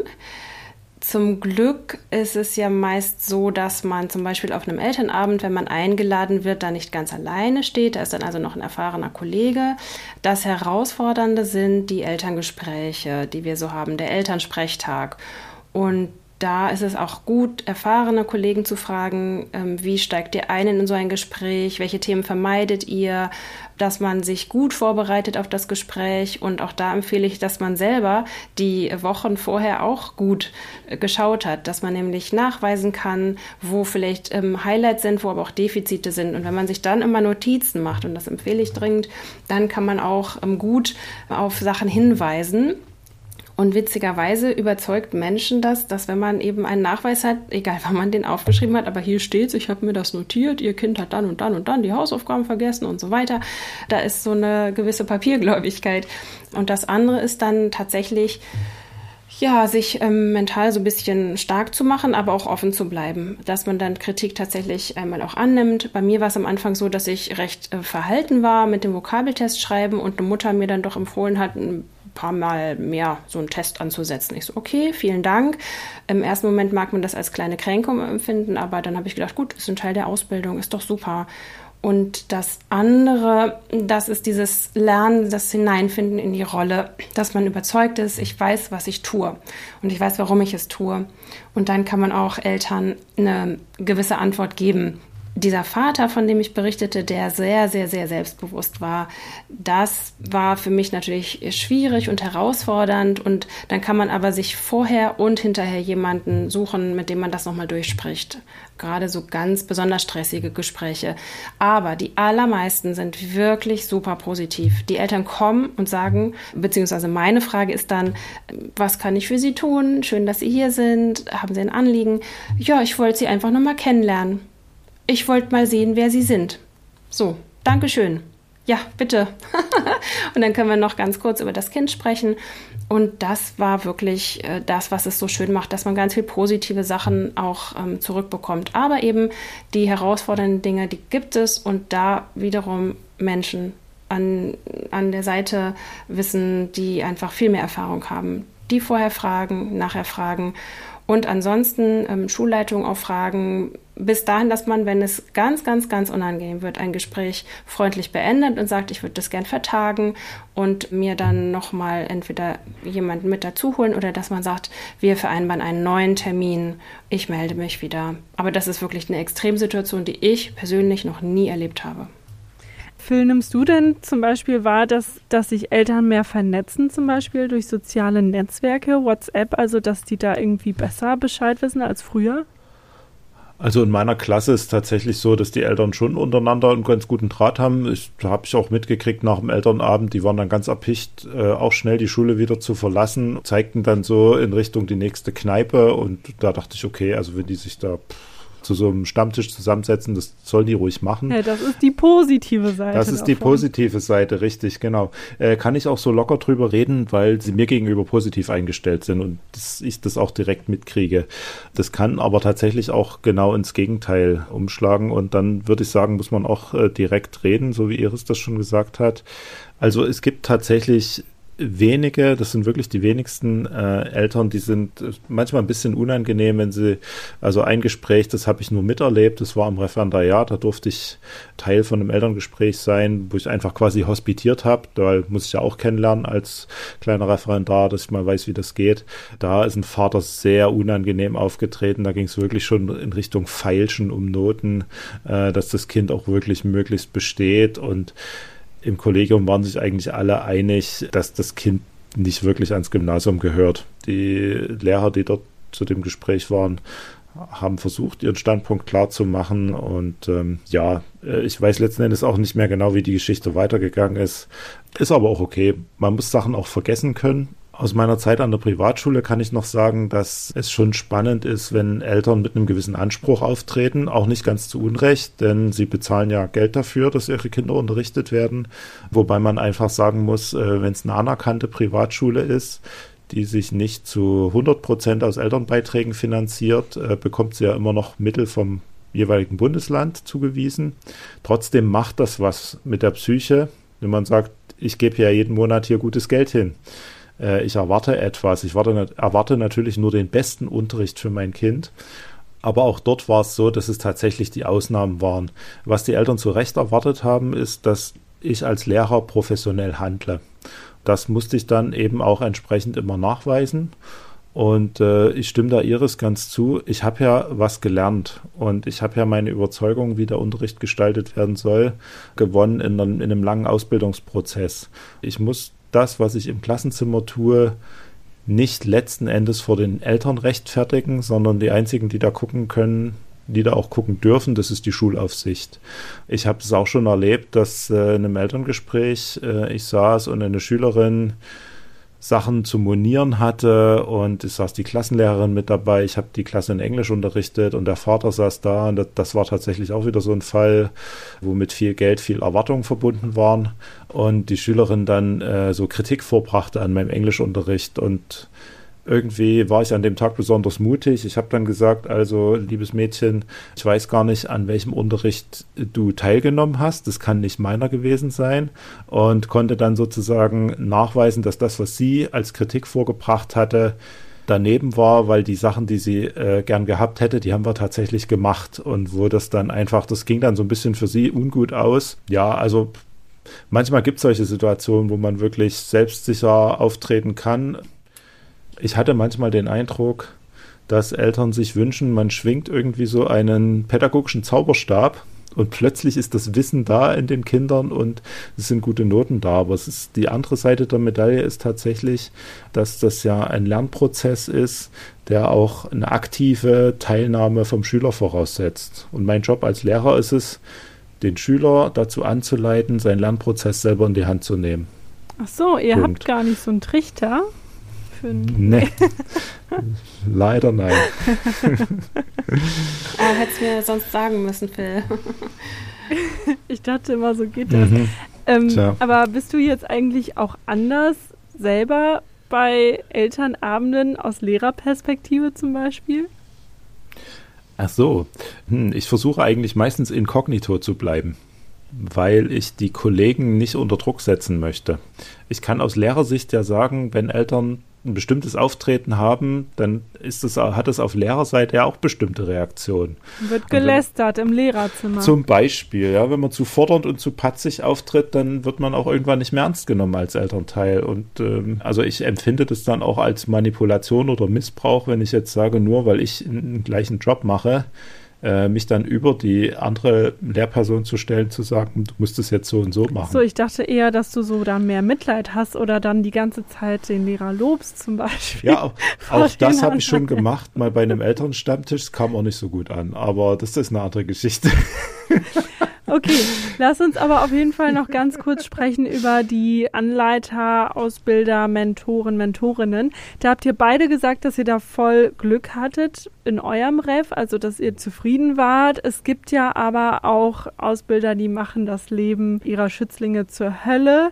Speaker 3: Zum Glück ist es ja meist so, dass man zum Beispiel auf einem Elternabend, wenn man eingeladen wird, da nicht ganz alleine steht. Da ist dann also noch ein erfahrener Kollege. Das Herausfordernde sind die Elterngespräche, die wir so haben, der Elternsprechtag. Und da ist es auch gut, erfahrene Kollegen zu fragen, ähm, wie steigt ihr ein in so ein Gespräch, welche Themen vermeidet ihr, dass man sich gut vorbereitet auf das Gespräch und auch da empfehle ich, dass man selber die Wochen vorher auch gut äh, geschaut hat, dass man nämlich nachweisen kann, wo vielleicht ähm, Highlights sind, wo aber auch Defizite sind. Und wenn man sich dann immer Notizen macht, und das empfehle ich dringend, dann kann man auch ähm, gut auf Sachen hinweisen und witzigerweise überzeugt Menschen das, dass wenn man eben einen Nachweis hat, egal wann man den aufgeschrieben hat, aber hier steht's, ich habe mir das notiert, ihr Kind hat dann und dann und dann die Hausaufgaben vergessen und so weiter. Da ist so eine gewisse Papiergläubigkeit. Und das andere ist dann tatsächlich, ja, sich ähm, mental so ein bisschen stark zu machen, aber auch offen zu bleiben, dass man dann Kritik tatsächlich einmal auch annimmt. Bei mir war es am Anfang so, dass ich recht äh, verhalten war mit dem Vokabeltest schreiben und eine Mutter mir dann doch empfohlen hat, paar Mal mehr so einen Test anzusetzen. Ich so, okay, vielen Dank. Im ersten Moment mag man das als kleine Kränkung empfinden, aber dann habe ich gedacht, gut, ist ein Teil der Ausbildung, ist doch super. Und das andere, das ist dieses Lernen, das Hineinfinden in die Rolle, dass man überzeugt ist, ich weiß, was ich tue und ich weiß, warum ich es tue. Und dann kann man auch Eltern eine gewisse Antwort geben, dieser Vater, von dem ich berichtete, der sehr, sehr, sehr selbstbewusst war, das war für mich natürlich schwierig und herausfordernd. Und dann kann man aber sich vorher und hinterher jemanden suchen, mit dem man das nochmal durchspricht. Gerade so ganz besonders stressige Gespräche. Aber die allermeisten sind wirklich super positiv. Die Eltern kommen und sagen, beziehungsweise meine Frage ist dann, was kann ich für Sie tun? Schön, dass Sie hier sind. Haben Sie ein Anliegen? Ja, ich wollte Sie einfach nochmal kennenlernen. Ich wollte mal sehen, wer Sie sind. So, Dankeschön. Ja, bitte. und dann können wir noch ganz kurz über das Kind sprechen. Und das war wirklich äh, das, was es so schön macht, dass man ganz viel positive Sachen auch ähm, zurückbekommt. Aber eben die herausfordernden Dinge, die gibt es und da wiederum Menschen an, an der Seite wissen, die einfach viel mehr Erfahrung haben, die vorher fragen, nachher fragen und ansonsten ähm, Schulleitung auch fragen, bis dahin, dass man, wenn es ganz, ganz, ganz unangenehm wird, ein Gespräch freundlich beendet und sagt, ich würde das gern vertagen und mir dann nochmal entweder jemanden mit dazu holen oder dass man sagt, wir vereinbaren einen neuen Termin, ich melde mich wieder. Aber das ist wirklich eine Extremsituation, die ich persönlich noch nie erlebt habe.
Speaker 2: Phil, nimmst du denn zum Beispiel wahr, dass, dass sich Eltern mehr vernetzen, zum Beispiel durch soziale Netzwerke, WhatsApp, also dass die da irgendwie besser Bescheid wissen als früher?
Speaker 4: Also in meiner Klasse ist tatsächlich so, dass die Eltern schon untereinander einen ganz guten Draht haben. Ich habe ich auch mitgekriegt nach dem Elternabend, die waren dann ganz erpicht, äh, auch schnell die Schule wieder zu verlassen, zeigten dann so in Richtung die nächste Kneipe und da dachte ich, okay, also wenn die sich da pff, zu so einem Stammtisch zusammensetzen, das sollen die ruhig machen.
Speaker 2: Ja, das ist die positive Seite.
Speaker 4: Das ist davon. die positive Seite, richtig, genau. Äh, kann ich auch so locker drüber reden, weil sie mir gegenüber positiv eingestellt sind und das, ich das auch direkt mitkriege. Das kann aber tatsächlich auch genau ins Gegenteil umschlagen und dann würde ich sagen, muss man auch äh, direkt reden, so wie Iris das schon gesagt hat. Also es gibt tatsächlich wenige, das sind wirklich die wenigsten äh, Eltern, die sind manchmal ein bisschen unangenehm, wenn sie, also ein Gespräch, das habe ich nur miterlebt, das war im Referendariat, da durfte ich Teil von einem Elterngespräch sein, wo ich einfach quasi hospitiert habe, da muss ich ja auch kennenlernen als kleiner Referendar, dass ich mal weiß, wie das geht. Da ist ein Vater sehr unangenehm aufgetreten, da ging es wirklich schon in Richtung Feilschen um Noten, äh, dass das Kind auch wirklich möglichst besteht und im Kollegium waren sich eigentlich alle einig, dass das Kind nicht wirklich ans Gymnasium gehört. Die Lehrer, die dort zu dem Gespräch waren, haben versucht, ihren Standpunkt klar zu machen. Und ähm, ja, äh, ich weiß letzten Endes auch nicht mehr genau, wie die Geschichte weitergegangen ist. Ist aber auch okay. Man muss Sachen auch vergessen können. Aus meiner Zeit an der Privatschule kann ich noch sagen, dass es schon spannend ist, wenn Eltern mit einem gewissen Anspruch auftreten, auch nicht ganz zu Unrecht, denn sie bezahlen ja Geld dafür, dass ihre Kinder unterrichtet werden. Wobei man einfach sagen muss, äh, wenn es eine anerkannte Privatschule ist, die sich nicht zu 100 Prozent aus Elternbeiträgen finanziert, äh, bekommt sie ja immer noch Mittel vom jeweiligen Bundesland zugewiesen. Trotzdem macht das was mit der Psyche, wenn man sagt, ich gebe ja jeden Monat hier gutes Geld hin äh, ich erwarte etwas. Ich warte, erwarte natürlich nur den besten Unterricht für mein Kind. Aber auch dort war es so, dass es tatsächlich die Ausnahmen waren. Was die Eltern zu Recht erwartet haben, ist, dass ich als Lehrer professionell handle. Das musste ich dann eben auch entsprechend immer nachweisen. Und äh, ich stimme da Iris ganz zu. Ich habe ja was gelernt und ich habe ja meine Überzeugung, wie der Unterricht gestaltet werden soll, gewonnen in in einem langen Ausbildungsprozess. Ich muss das, was ich im Klassenzimmer tue, nicht letzten Endes vor den Eltern rechtfertigen, sondern die einzigen, die da gucken können, die da auch gucken dürfen, das ist die Schulaufsicht. Ich habe es auch schon erlebt, dass äh, in einem Elterngespräch äh, ich saß und eine Schülerin Sachen zu monieren hatte und es saß die Klassenlehrerin mit dabei. Ich habe die Klasse in Englisch unterrichtet und der Vater saß da und das, das, war tatsächlich auch wieder so ein Fall, wo mit viel Geld viel Erwartungen verbunden waren und die Schülerin dann äh, so Kritik vorbrachte an meinem Englischunterricht und irgendwie war ich an dem Tag besonders mutig. Ich habe dann gesagt, also liebes Mädchen, ich weiß gar nicht, an welchem Unterricht du teilgenommen hast. Das kann nicht meiner gewesen sein. Und konnte dann sozusagen nachweisen, dass das, was sie als Kritik vorgebracht hatte, daneben war, weil die Sachen, die sie äh, gern gehabt hätte, die haben wir tatsächlich gemacht. Und wo das dann einfach, das ging dann so ein bisschen für sie ungut aus. Ja, also manchmal gibt es solche Situationen, wo man wirklich selbstsicher auftreten kann ich hatte manchmal den Eindruck, dass Eltern sich wünschen, man schwingt irgendwie so einen pädagogischen Zauberstab und plötzlich ist das Wissen da in den Kindern und es sind gute Noten da. Aber es ist die andere Seite der Medaille ist tatsächlich, dass das ja ein Lernprozess ist, der auch eine aktive Teilnahme vom Schüler voraussetzt. Und mein Job als Lehrer ist es, den Schüler dazu anzuleiten, seinen Lernprozess selber in die Hand zu nehmen.
Speaker 2: Ach so, ihr Punkt. habt gar nicht so einen Trichter,
Speaker 4: für ein. Nee. Leider nein.
Speaker 3: ah, Hättest mir sonst sagen müssen, Phil.
Speaker 2: ich dachte immer, so geht das. Mhm. Ähm, aber bist du jetzt eigentlich auch anders selber bei Elternabenden aus Lehrerperspektive zum Beispiel?
Speaker 4: Ach so, hm, ich versuche eigentlich meistens inkognito zu bleiben weil ich die Kollegen nicht unter Druck setzen möchte. Ich kann aus Lehrersicht ja sagen, wenn Eltern ein bestimmtes Auftreten haben, dann ist es, hat es auf Lehrerseite ja auch bestimmte Reaktionen.
Speaker 2: Wird gelästert wenn, im Lehrerzimmer.
Speaker 4: Zum Beispiel, ja, wenn man zu fordernd und zu patzig auftritt, dann wird man auch irgendwann nicht mehr ernst genommen als Elternteil. Und ähm, also ich empfinde das dann auch als Manipulation oder Missbrauch, wenn ich jetzt sage, nur weil ich einen gleichen Job mache, äh, mich dann über die andere Lehrperson zu stellen, zu sagen, du musst es jetzt so und so machen.
Speaker 2: So, ich dachte eher, dass du so dann mehr Mitleid hast oder dann die ganze Zeit den Lehrer lobst zum Beispiel.
Speaker 4: Ja, auch, auch das habe ich schon gemacht, mal bei einem Elternstammtisch, kam auch nicht so gut an, aber das ist eine andere Geschichte.
Speaker 2: Okay, lass uns aber auf jeden Fall noch ganz kurz sprechen über die Anleiter, Ausbilder, Mentoren, Mentorinnen. Da habt ihr beide gesagt, dass ihr da voll Glück hattet in eurem Ref, also dass ihr zufrieden wart. Es gibt ja aber auch Ausbilder, die machen das Leben ihrer Schützlinge zur Hölle.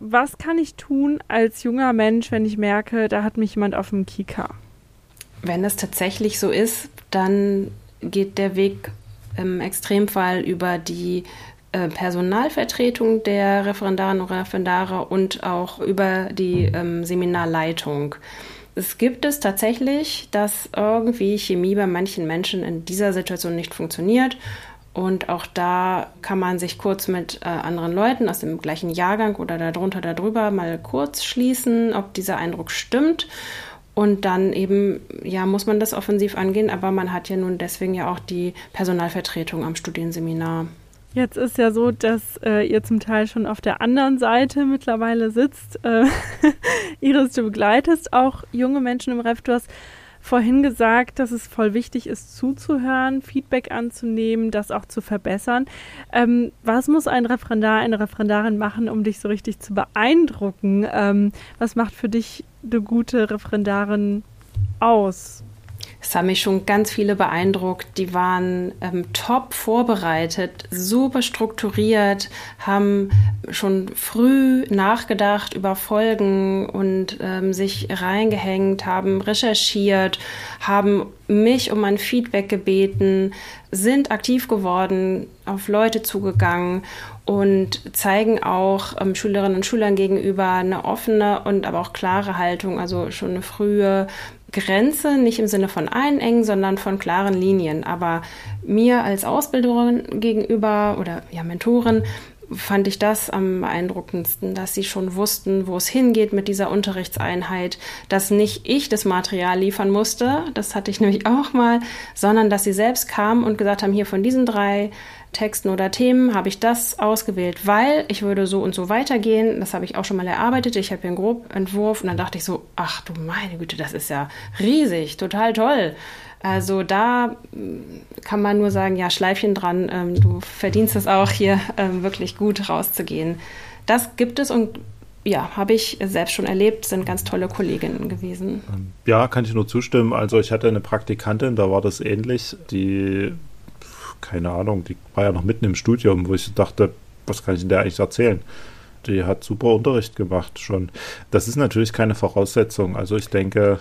Speaker 2: Was kann ich tun als junger Mensch, wenn ich merke, da hat mich jemand auf dem Kika?
Speaker 3: Wenn es tatsächlich so ist, dann geht der Weg im Extremfall über die äh, Personalvertretung der Referendarinnen und Referendare und auch über die ähm, Seminarleitung. Es gibt es tatsächlich, dass irgendwie Chemie bei manchen Menschen in dieser Situation nicht funktioniert. Und auch da kann man sich kurz mit äh, anderen Leuten aus dem gleichen Jahrgang oder darunter, darüber mal kurz schließen, ob dieser Eindruck stimmt. Und dann eben, ja, muss man das offensiv angehen, aber man hat ja nun deswegen ja auch die Personalvertretung am Studienseminar.
Speaker 2: Jetzt ist ja so, dass äh, ihr zum Teil schon auf der anderen Seite mittlerweile sitzt. Äh, Iris, du begleitest auch junge Menschen im Ref. Du hast vorhin gesagt, dass es voll wichtig ist, zuzuhören, Feedback anzunehmen, das auch zu verbessern. Ähm, was muss ein Referendar, eine Referendarin machen, um dich so richtig zu beeindrucken? Ähm, was macht für dich eine gute Referendarin aus?
Speaker 3: Es haben mich schon ganz viele beeindruckt. Die waren ähm, top vorbereitet, super strukturiert, haben schon früh nachgedacht über Folgen und ähm, sich reingehängt, haben recherchiert, haben mich um ein Feedback gebeten, sind aktiv geworden, auf Leute zugegangen und zeigen auch ähm, Schülerinnen und Schülern gegenüber eine offene und aber auch klare Haltung, also schon eine frühe Grenze, nicht im Sinne von einengen, sondern von klaren Linien. Aber mir als Ausbilderin gegenüber oder ja, Mentorin fand ich das am beeindruckendsten, dass sie schon wussten, wo es hingeht mit dieser Unterrichtseinheit, dass nicht ich das Material liefern musste, das hatte ich nämlich auch mal, sondern dass sie selbst kamen und gesagt haben, hier von diesen drei Texten oder Themen habe ich das ausgewählt, weil ich würde so und so weitergehen. Das habe ich auch schon mal erarbeitet. Ich habe hier einen Grobentwurf und dann dachte ich so, ach du meine Güte, das ist ja riesig, total toll. Also da mm, kann man nur sagen, ja, Schleifchen dran, ähm, du verdienst es auch hier ähm, wirklich gut rauszugehen. Das gibt es und ja, habe ich selbst schon erlebt, sind ganz tolle Kolleginnen gewesen.
Speaker 4: Ähm, ja, kann ich nur zustimmen. Also ich hatte eine Praktikantin, da war das ähnlich, die, keine Ahnung, die war ja noch mitten im Studium, wo ich dachte, was kann ich denn der eigentlich erzählen? Die hat super Unterricht gemacht schon. Das ist natürlich keine Voraussetzung. Also ich denke,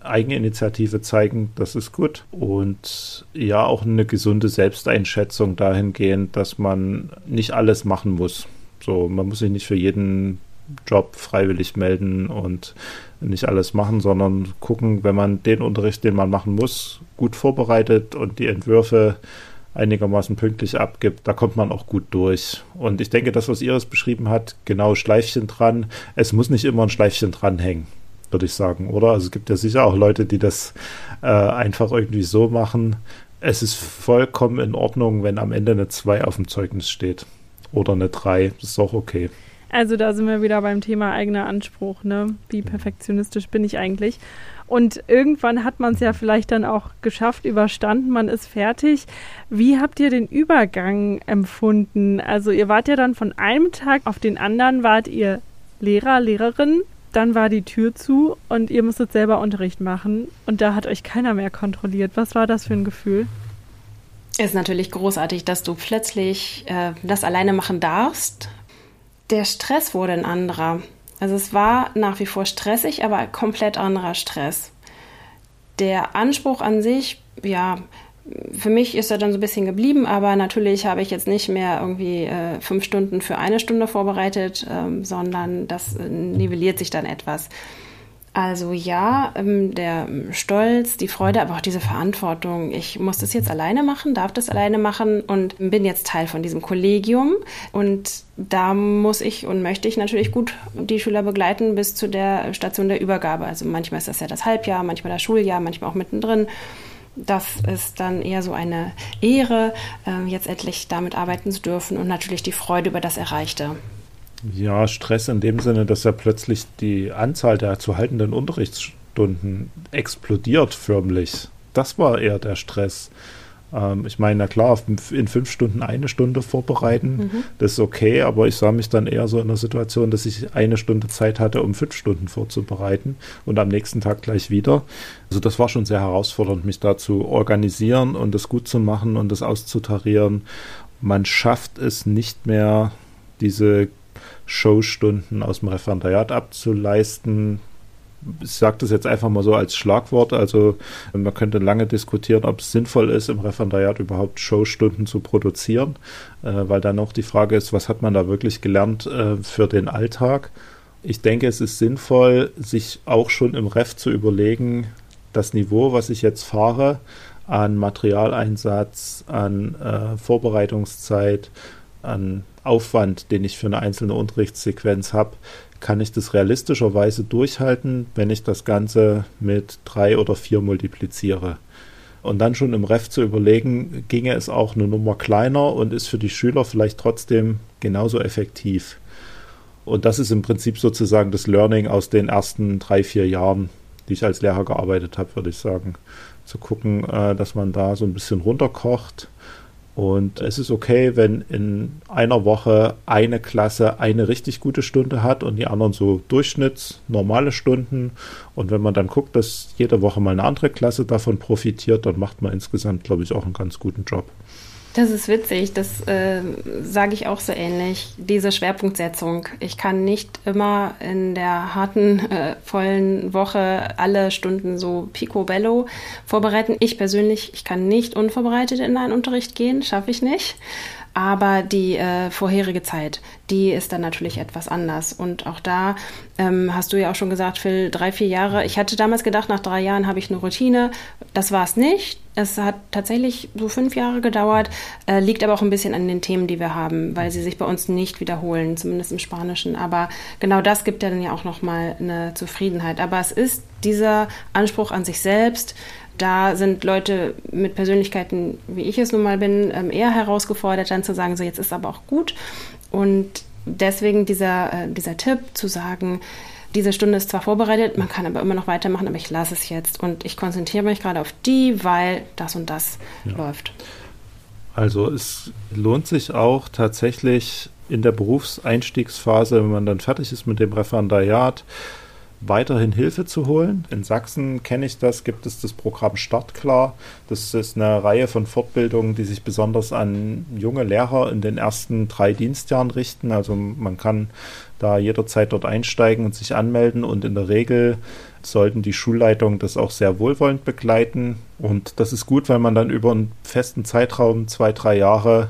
Speaker 4: Eigeninitiative zeigen, das ist gut. Und ja, auch eine gesunde Selbsteinschätzung dahingehend, dass man nicht alles machen muss. So, man muss sich nicht für jeden Job freiwillig melden und nicht alles machen, sondern gucken, wenn man den Unterricht, den man machen muss, gut vorbereitet und die Entwürfe einigermaßen pünktlich abgibt, da kommt man auch gut durch. Und ich denke, das, was Iris beschrieben hat, genau Schleifchen dran, es muss nicht immer ein Schleifchen dranhängen würde ich sagen, oder? Also es gibt ja sicher auch Leute, die das äh, einfach irgendwie so machen. Es ist vollkommen in Ordnung, wenn am Ende eine 2 auf dem Zeugnis steht. Oder eine 3. Das ist auch okay.
Speaker 2: Also da sind wir wieder beim Thema eigener Anspruch, ne? Wie perfektionistisch bin ich eigentlich? Und irgendwann hat man es ja vielleicht dann auch geschafft, überstanden, man ist fertig. Wie habt ihr den Übergang empfunden? Also ihr wart ja dann von einem Tag auf den anderen, wart ihr Lehrer, Lehrerin dann war die Tür zu und ihr musstet selber Unterricht machen und da hat euch keiner mehr kontrolliert. Was war das für ein Gefühl?
Speaker 3: Es ist natürlich großartig, dass du plötzlich äh, das alleine machen darfst. Der Stress wurde ein anderer. Also es war nach wie vor stressig, aber komplett anderer Stress. Der Anspruch an sich, ja, für mich ist er dann so ein bisschen geblieben, aber natürlich habe ich jetzt nicht mehr irgendwie äh, fünf Stunden für eine Stunde vorbereitet, ähm, sondern das äh, nivelliert sich dann etwas. Also ja, ähm, der Stolz, die Freude, aber auch diese Verantwortung. Ich muss das jetzt alleine machen, darf das alleine machen und bin jetzt Teil von diesem Kollegium. Und da muss ich und möchte ich natürlich gut die Schüler begleiten bis zu der Station der Übergabe. Also manchmal ist das ja das Halbjahr, manchmal das Schuljahr, manchmal auch mittendrin das ist dann eher so eine Ehre, äh, jetzt endlich damit arbeiten zu dürfen und natürlich die Freude über das Erreichte.
Speaker 4: Ja, Stress in dem Sinne, dass ja plötzlich die Anzahl der zu haltenden Unterrichtsstunden explodiert förmlich. Das war eher der Stress. Ähm, ich meine, na klar, in fünf Stunden eine Stunde vorbereiten, mhm. das ist okay, aber ich sah mich dann eher so in der Situation, dass ich eine Stunde Zeit hatte, um fünf Stunden vorzubereiten und am nächsten Tag gleich wieder. Also das war schon sehr herausfordernd, mich da zu organisieren und das gut zu machen und das auszutarieren. Man schafft es nicht mehr, diese Showstunden aus dem Referendariat abzuleisten ich sage das jetzt einfach mal so als Schlagwort. Also man könnte lange diskutieren, ob es sinnvoll ist, im Referendariat überhaupt Showstunden zu produzieren, äh, weil dann auch die Frage ist, was hat man da wirklich gelernt äh, für den Alltag. Ich denke, es ist sinnvoll, sich auch schon im Ref zu überlegen, das Niveau, was ich jetzt fahre, an Materialeinsatz, an äh, Vorbereitungszeit, an Aufwand, den ich für eine einzelne Unterrichtssequenz habe, kann ich das realistischerweise durchhalten, wenn ich das Ganze mit drei oder vier multipliziere. Und dann schon im Ref zu überlegen, ginge es auch eine Nummer kleiner und ist für die Schüler vielleicht trotzdem genauso effektiv. Und das ist im Prinzip sozusagen das Learning aus den ersten drei, vier Jahren, die ich als Lehrer gearbeitet habe, würde ich sagen. Zu gucken, äh, dass man da so ein bisschen runterkocht und es ist okay, wenn in einer Woche eine Klasse eine richtig gute Stunde hat und die anderen so Durchschnitts, normale Stunden. Und wenn man dann guckt, dass jede Woche mal eine andere Klasse davon profitiert, dann macht man insgesamt, glaube ich, auch einen ganz guten Job.
Speaker 3: Das ist witzig, das äh, sage ich auch so ähnlich, diese Schwerpunktsetzung. Ich kann nicht immer in der harten, äh, vollen Woche alle Stunden so picobello vorbereiten. Ich persönlich, ich kann nicht unvorbereitet in einen Unterricht gehen, schaffe ich nicht. Aber die äh, vorherige Zeit, die ist dann natürlich etwas anders. Und auch da ähm, hast du ja auch schon gesagt, Phil, drei, vier Jahre. Ich hatte damals gedacht, nach drei Jahren habe ich eine Routine. Das war es nicht. Es hat tatsächlich so fünf Jahre gedauert, äh, liegt aber auch ein bisschen an den Themen, die wir haben, weil sie sich bei uns nicht wiederholen, zumindest im Spanischen. Aber genau das gibt ja dann ja auch nochmal eine Zufriedenheit. Aber es ist dieser Anspruch an sich selbst, da sind Leute mit Persönlichkeiten, wie ich es nun mal bin, ähm, eher herausgefordert, dann zu sagen, so jetzt ist aber auch gut. Und deswegen dieser, äh, dieser Tipp zu sagen, diese Stunde ist zwar vorbereitet, man kann aber immer noch weitermachen, aber ich lasse es jetzt und ich konzentriere mich gerade auf die, weil das und das ja. läuft.
Speaker 4: Also es lohnt sich auch tatsächlich in der Berufseinstiegsphase, wenn man dann fertig ist mit dem Referendariat, weiterhin Hilfe zu holen. In Sachsen kenne ich das, gibt es das Programm Startklar. Das ist eine Reihe von Fortbildungen, die sich besonders an junge Lehrer in den ersten drei Dienstjahren richten. Also man kann da jederzeit dort einsteigen und sich anmelden und in der Regel sollten die Schulleitungen das auch sehr wohlwollend begleiten. Und das ist gut, weil man dann über einen festen Zeitraum, zwei, drei Jahre,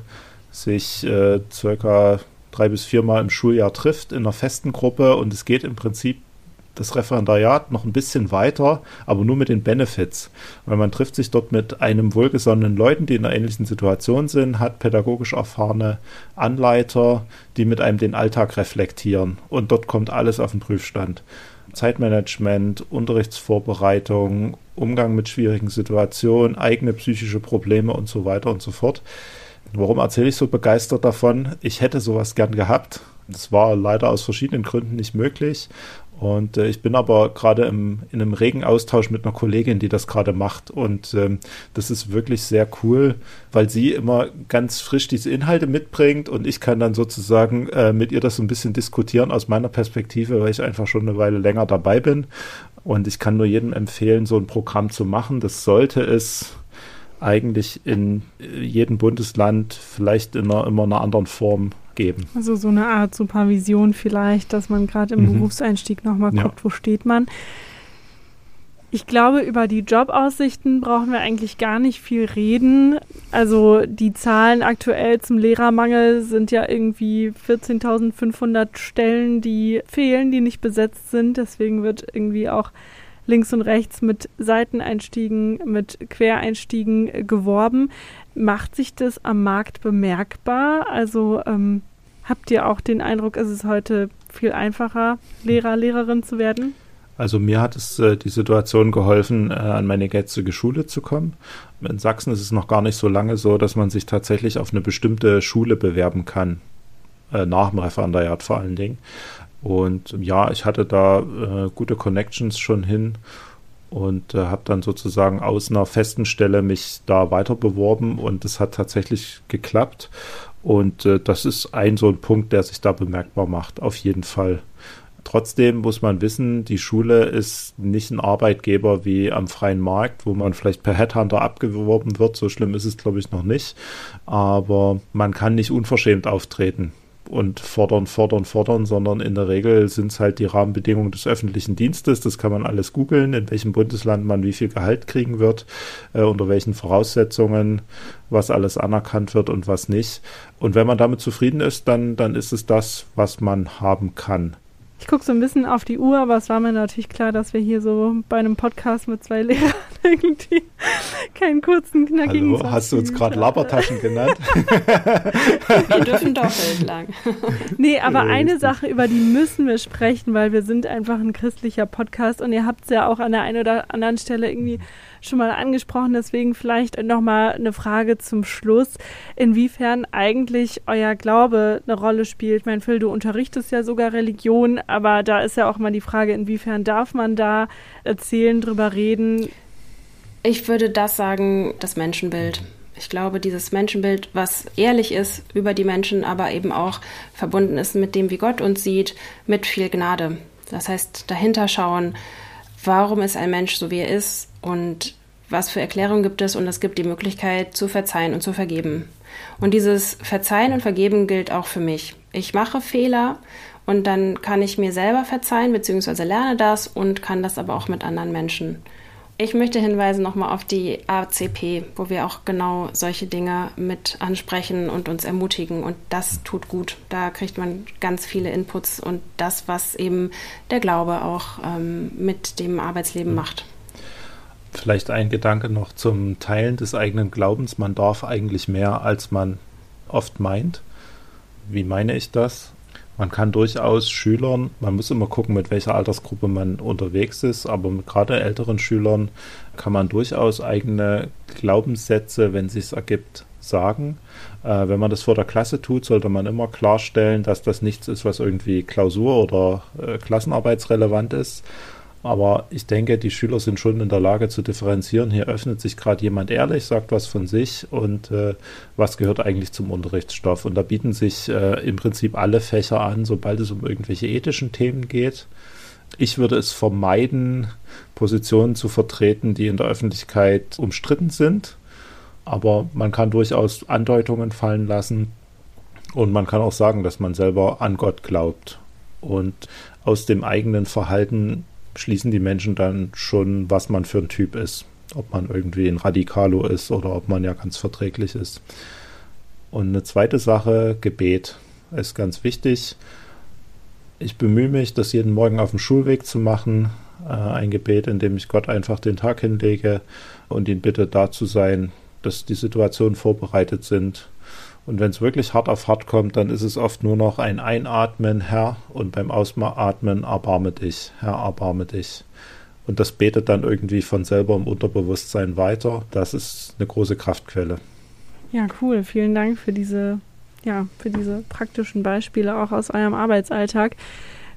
Speaker 4: sich äh, circa drei bis viermal im Schuljahr trifft in einer festen Gruppe und es geht im Prinzip das Referendariat noch ein bisschen weiter, aber nur mit den Benefits. Weil man trifft sich dort mit einem wohlgesonnenen Leuten, die in einer ähnlichen Situation sind, hat pädagogisch erfahrene Anleiter, die mit einem den Alltag reflektieren. Und dort kommt alles auf den Prüfstand. Zeitmanagement, Unterrichtsvorbereitung, Umgang mit schwierigen Situationen, eigene psychische Probleme und so weiter und so fort. Warum erzähle ich so begeistert davon? Ich hätte sowas gern gehabt. Das war leider aus verschiedenen Gründen nicht möglich. Und äh, ich bin aber gerade in einem regen Austausch mit einer Kollegin, die das gerade macht. Und ähm, das ist wirklich sehr cool, weil sie immer ganz frisch diese Inhalte mitbringt und ich kann dann sozusagen äh, mit ihr das so ein bisschen diskutieren aus meiner Perspektive, weil ich einfach schon eine Weile länger dabei bin. Und ich kann nur jedem empfehlen, so ein Programm zu machen. Das sollte es eigentlich in äh, jedem Bundesland vielleicht in einer immer einer anderen Form geben.
Speaker 2: Also so eine Art Supervision vielleicht, dass man gerade im mhm. Berufseinstieg nochmal guckt, ja. wo steht man. Ich glaube, über die Jobaussichten brauchen wir eigentlich gar nicht viel reden. Also die Zahlen aktuell zum Lehrermangel sind ja irgendwie 14.500 Stellen, die fehlen, die nicht besetzt sind. Deswegen wird irgendwie auch links und rechts mit Seiteneinstiegen, mit Quereinstiegen geworben. Macht sich das am Markt bemerkbar? Also ähm, habt ihr auch den Eindruck, ist es heute viel einfacher, Lehrer, Lehrerin zu werden?
Speaker 4: Also mir hat es äh, die Situation geholfen, äh, an meine jetzige Schule zu kommen. In Sachsen ist es noch gar nicht so lange so, dass man sich tatsächlich auf eine bestimmte Schule bewerben kann. Äh, nach dem Referendariat vor allen Dingen. Und ja, ich hatte da äh, gute Connections schon hin und äh, habe dann sozusagen aus einer festen Stelle mich da weiter beworben und es hat tatsächlich geklappt. Und äh, das ist ein so ein Punkt, der sich da bemerkbar macht, auf jeden Fall. Trotzdem muss man wissen, die Schule ist nicht ein Arbeitgeber wie am freien Markt, wo man vielleicht per Headhunter abgeworben wird. So schlimm ist es, glaube ich, noch nicht. Aber man kann nicht unverschämt auftreten und fordern, fordern, fordern, sondern in der Regel sind es halt die Rahmenbedingungen des öffentlichen Dienstes. Das kann man alles googeln, in welchem Bundesland man wie viel Gehalt kriegen wird, äh, unter welchen Voraussetzungen, was alles anerkannt wird und was nicht. Und wenn man damit zufrieden ist, dann, dann ist es das, was man haben kann.
Speaker 2: Ich gucke so ein bisschen auf die Uhr, aber es war mir natürlich klar, dass wir hier so bei einem Podcast mit zwei Lehrern irgendwie keinen kurzen, knackigen
Speaker 4: Hallo, hast du uns gerade Labertaschen genannt?
Speaker 3: wir dürfen doppelt lang.
Speaker 2: Nee, aber eine Sache, über die müssen wir sprechen, weil wir sind einfach ein christlicher Podcast und ihr habt es ja auch an der einen oder anderen Stelle irgendwie schon mal angesprochen. Deswegen vielleicht nochmal eine Frage zum Schluss, inwiefern eigentlich euer Glaube eine Rolle spielt. Mein Phil, du unterrichtest ja sogar Religion, aber da ist ja auch mal die Frage, inwiefern darf man da erzählen, drüber reden?
Speaker 3: Ich würde das sagen, das Menschenbild. Ich glaube, dieses Menschenbild, was ehrlich ist über die Menschen, aber eben auch verbunden ist mit dem, wie Gott uns sieht, mit viel Gnade. Das heißt, dahinter schauen, warum ist ein Mensch so, wie er ist und was für Erklärungen gibt es und es gibt die Möglichkeit zu verzeihen und zu vergeben. Und dieses Verzeihen und Vergeben gilt auch für mich. Ich mache Fehler und dann kann ich mir selber verzeihen, beziehungsweise lerne das und kann das aber auch mit anderen Menschen. Ich möchte hinweisen nochmal auf die ACP, wo wir auch genau solche Dinge mit ansprechen und uns ermutigen. Und das tut gut. Da kriegt man ganz viele Inputs und das, was eben der Glaube auch ähm, mit dem Arbeitsleben macht.
Speaker 4: Vielleicht ein Gedanke noch zum Teilen des eigenen Glaubens. Man darf eigentlich mehr, als man oft meint. Wie meine ich das? Man kann durchaus Schülern, man muss immer gucken, mit welcher Altersgruppe man unterwegs ist, aber mit gerade älteren Schülern kann man durchaus eigene Glaubenssätze, wenn es ergibt, sagen. Äh, wenn man das vor der Klasse tut, sollte man immer klarstellen, dass das nichts ist, was irgendwie Klausur- oder äh, Klassenarbeitsrelevant ist, aber ich denke, die Schüler sind schon in der Lage zu differenzieren. Hier öffnet sich gerade jemand ehrlich, sagt was von sich und äh, was gehört eigentlich zum Unterrichtsstoff. Und da bieten sich äh, im Prinzip alle Fächer an, sobald es um irgendwelche ethischen Themen geht. Ich würde es vermeiden, Positionen zu vertreten, die in der Öffentlichkeit umstritten sind. Aber man kann durchaus Andeutungen fallen lassen. Und man kann auch sagen, dass man selber an Gott glaubt. Und aus dem eigenen Verhalten schließen die Menschen dann schon, was man für ein Typ ist. Ob man irgendwie ein Radikalo ist oder ob man ja ganz verträglich ist. Und eine zweite Sache, Gebet, ist ganz wichtig. Ich bemühe mich, das jeden Morgen auf dem Schulweg zu machen. Äh, ein Gebet, in dem ich Gott einfach den Tag hinlege und ihn bitte da zu sein, dass die Situationen vorbereitet sind und wenn es wirklich hart auf hart kommt, dann ist es oft nur noch ein Einatmen, Herr, und beim Ausatmen, erbarme dich, Herr, erbarme dich. Und das betet dann irgendwie von selber im Unterbewusstsein weiter. Das ist eine große Kraftquelle.
Speaker 2: Ja, cool. Vielen Dank für diese, ja, für diese praktischen Beispiele auch aus eurem Arbeitsalltag.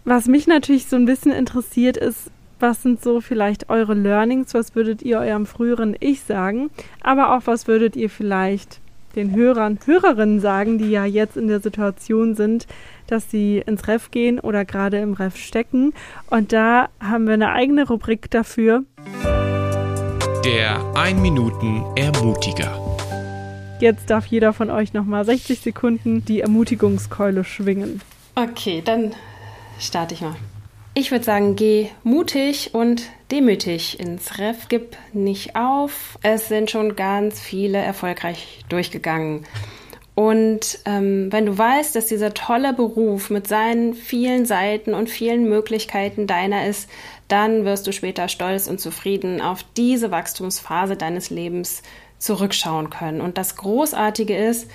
Speaker 2: Was mich natürlich so ein bisschen interessiert ist, was sind so vielleicht eure Learnings? Was würdet ihr eurem früheren Ich sagen? Aber auch was würdet ihr vielleicht den Hörern, Hörerinnen sagen, die ja jetzt in der Situation sind, dass sie ins Ref gehen oder gerade im Ref stecken. Und da haben wir eine eigene Rubrik dafür.
Speaker 1: Der 1 Minuten Ermutiger.
Speaker 2: Jetzt darf jeder von euch nochmal 60 Sekunden die Ermutigungskeule schwingen.
Speaker 3: Okay, dann starte ich mal. Ich würde sagen, geh mutig und demütig ins Ref, gib nicht auf. Es sind schon ganz viele erfolgreich durchgegangen. Und ähm, wenn du weißt, dass dieser tolle Beruf mit seinen vielen Seiten und vielen Möglichkeiten deiner ist, dann wirst du später stolz und zufrieden auf diese Wachstumsphase deines Lebens zurückschauen können. Und das Großartige ist,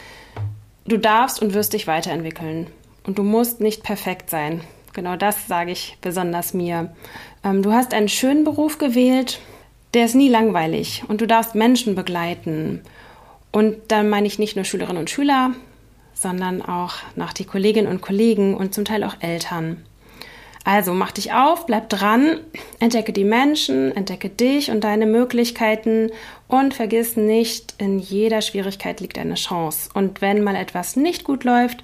Speaker 3: du darfst und wirst dich weiterentwickeln. Und du musst nicht perfekt sein. Genau das sage ich besonders mir. Ähm, du hast einen schönen Beruf gewählt, der ist nie langweilig und du darfst Menschen begleiten. Und dann meine ich nicht nur Schülerinnen und Schüler, sondern auch nach die Kolleginnen und Kollegen und zum Teil auch Eltern. Also mach dich auf, bleib dran, entdecke die Menschen, entdecke dich und deine Möglichkeiten und vergiss nicht, in jeder Schwierigkeit liegt eine Chance. Und wenn mal etwas nicht gut läuft,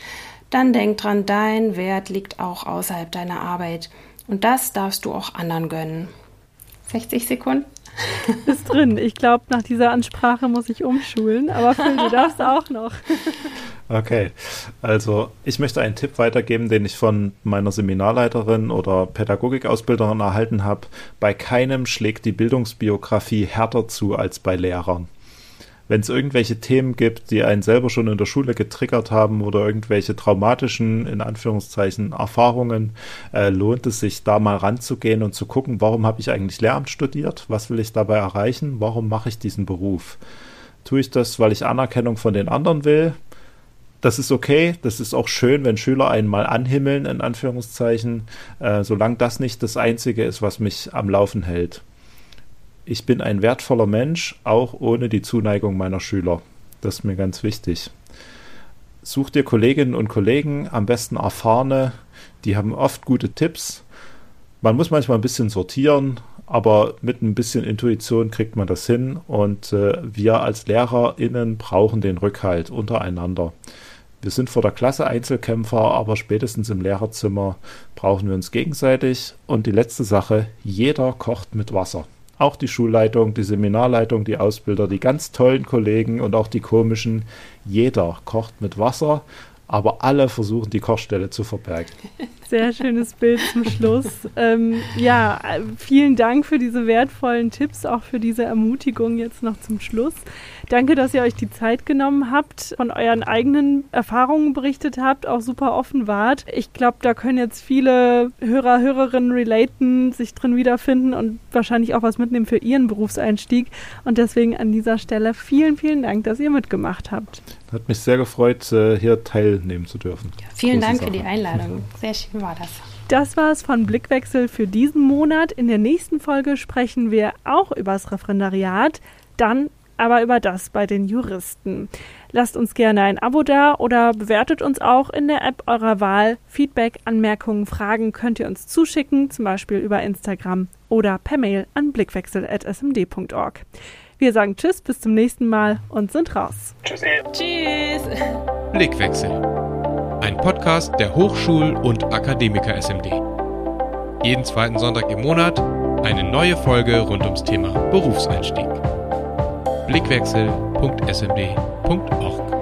Speaker 3: dann denk dran, dein Wert liegt auch außerhalb deiner Arbeit. Und das darfst du auch anderen gönnen. 60 Sekunden.
Speaker 2: Ist drin. Ich glaube, nach dieser Ansprache muss ich umschulen, aber Phil, du darfst auch noch.
Speaker 4: Okay, also ich möchte einen Tipp weitergeben, den ich von meiner Seminarleiterin oder Pädagogikausbilderin erhalten habe. Bei keinem schlägt die Bildungsbiografie härter zu als bei Lehrern wenn es irgendwelche Themen gibt, die einen selber schon in der Schule getriggert haben oder irgendwelche traumatischen, in Anführungszeichen, Erfahrungen, äh, lohnt es sich da mal ranzugehen und zu gucken, warum habe ich eigentlich Lehramt studiert? Was will ich dabei erreichen? Warum mache ich diesen Beruf? Tue ich das, weil ich Anerkennung von den anderen will? Das ist okay, das ist auch schön, wenn Schüler einen mal anhimmeln, in Anführungszeichen, äh, solange das nicht das Einzige ist, was mich am Laufen hält ich bin ein wertvoller Mensch, auch ohne die Zuneigung meiner Schüler. Das ist mir ganz wichtig. Such dir Kolleginnen und Kollegen, am besten erfahrene, die haben oft gute Tipps. Man muss manchmal ein bisschen sortieren, aber mit ein bisschen Intuition kriegt man das hin und äh, wir als LehrerInnen brauchen den Rückhalt untereinander. Wir sind vor der Klasse Einzelkämpfer, aber spätestens im Lehrerzimmer brauchen wir uns gegenseitig. Und die letzte Sache, jeder kocht mit Wasser auch die Schulleitung, die Seminarleitung, die Ausbilder, die ganz tollen Kollegen und auch die komischen. Jeder kocht mit Wasser, aber alle versuchen die Kochstelle zu verbergen.
Speaker 2: Sehr schönes Bild zum Schluss. ähm, ja, vielen Dank für diese wertvollen Tipps, auch für diese Ermutigung jetzt noch zum Schluss. Danke, dass ihr euch die Zeit genommen habt, von euren eigenen Erfahrungen berichtet habt, auch super offen wart. Ich glaube, da können jetzt viele Hörer, Hörerinnen relaten, sich drin wiederfinden und wahrscheinlich auch was mitnehmen für ihren Berufseinstieg. Und deswegen an dieser Stelle vielen, vielen Dank, dass ihr mitgemacht habt.
Speaker 4: Hat mich sehr gefreut, äh, hier teilnehmen zu dürfen.
Speaker 3: Ja, vielen Große Dank Sache. für die Einladung. Sehr schön war das.
Speaker 2: Das war es von Blickwechsel für diesen Monat. In der nächsten Folge sprechen wir auch über das Referendariat, dann aber über das bei den Juristen. Lasst uns gerne ein Abo da oder bewertet uns auch in der App eurer Wahl. Feedback, Anmerkungen, Fragen könnt ihr uns zuschicken, zum Beispiel über Instagram oder per Mail an blickwechsel.smd.org. Wir sagen Tschüss, bis zum nächsten Mal und sind raus.
Speaker 3: Tschüssi. Tschüss.
Speaker 1: Blickwechsel. Ein Podcast der Hochschul- und Akademiker SMD. Jeden zweiten Sonntag im Monat eine neue Folge rund ums Thema Berufseinstieg. Blickwechsel.smd.org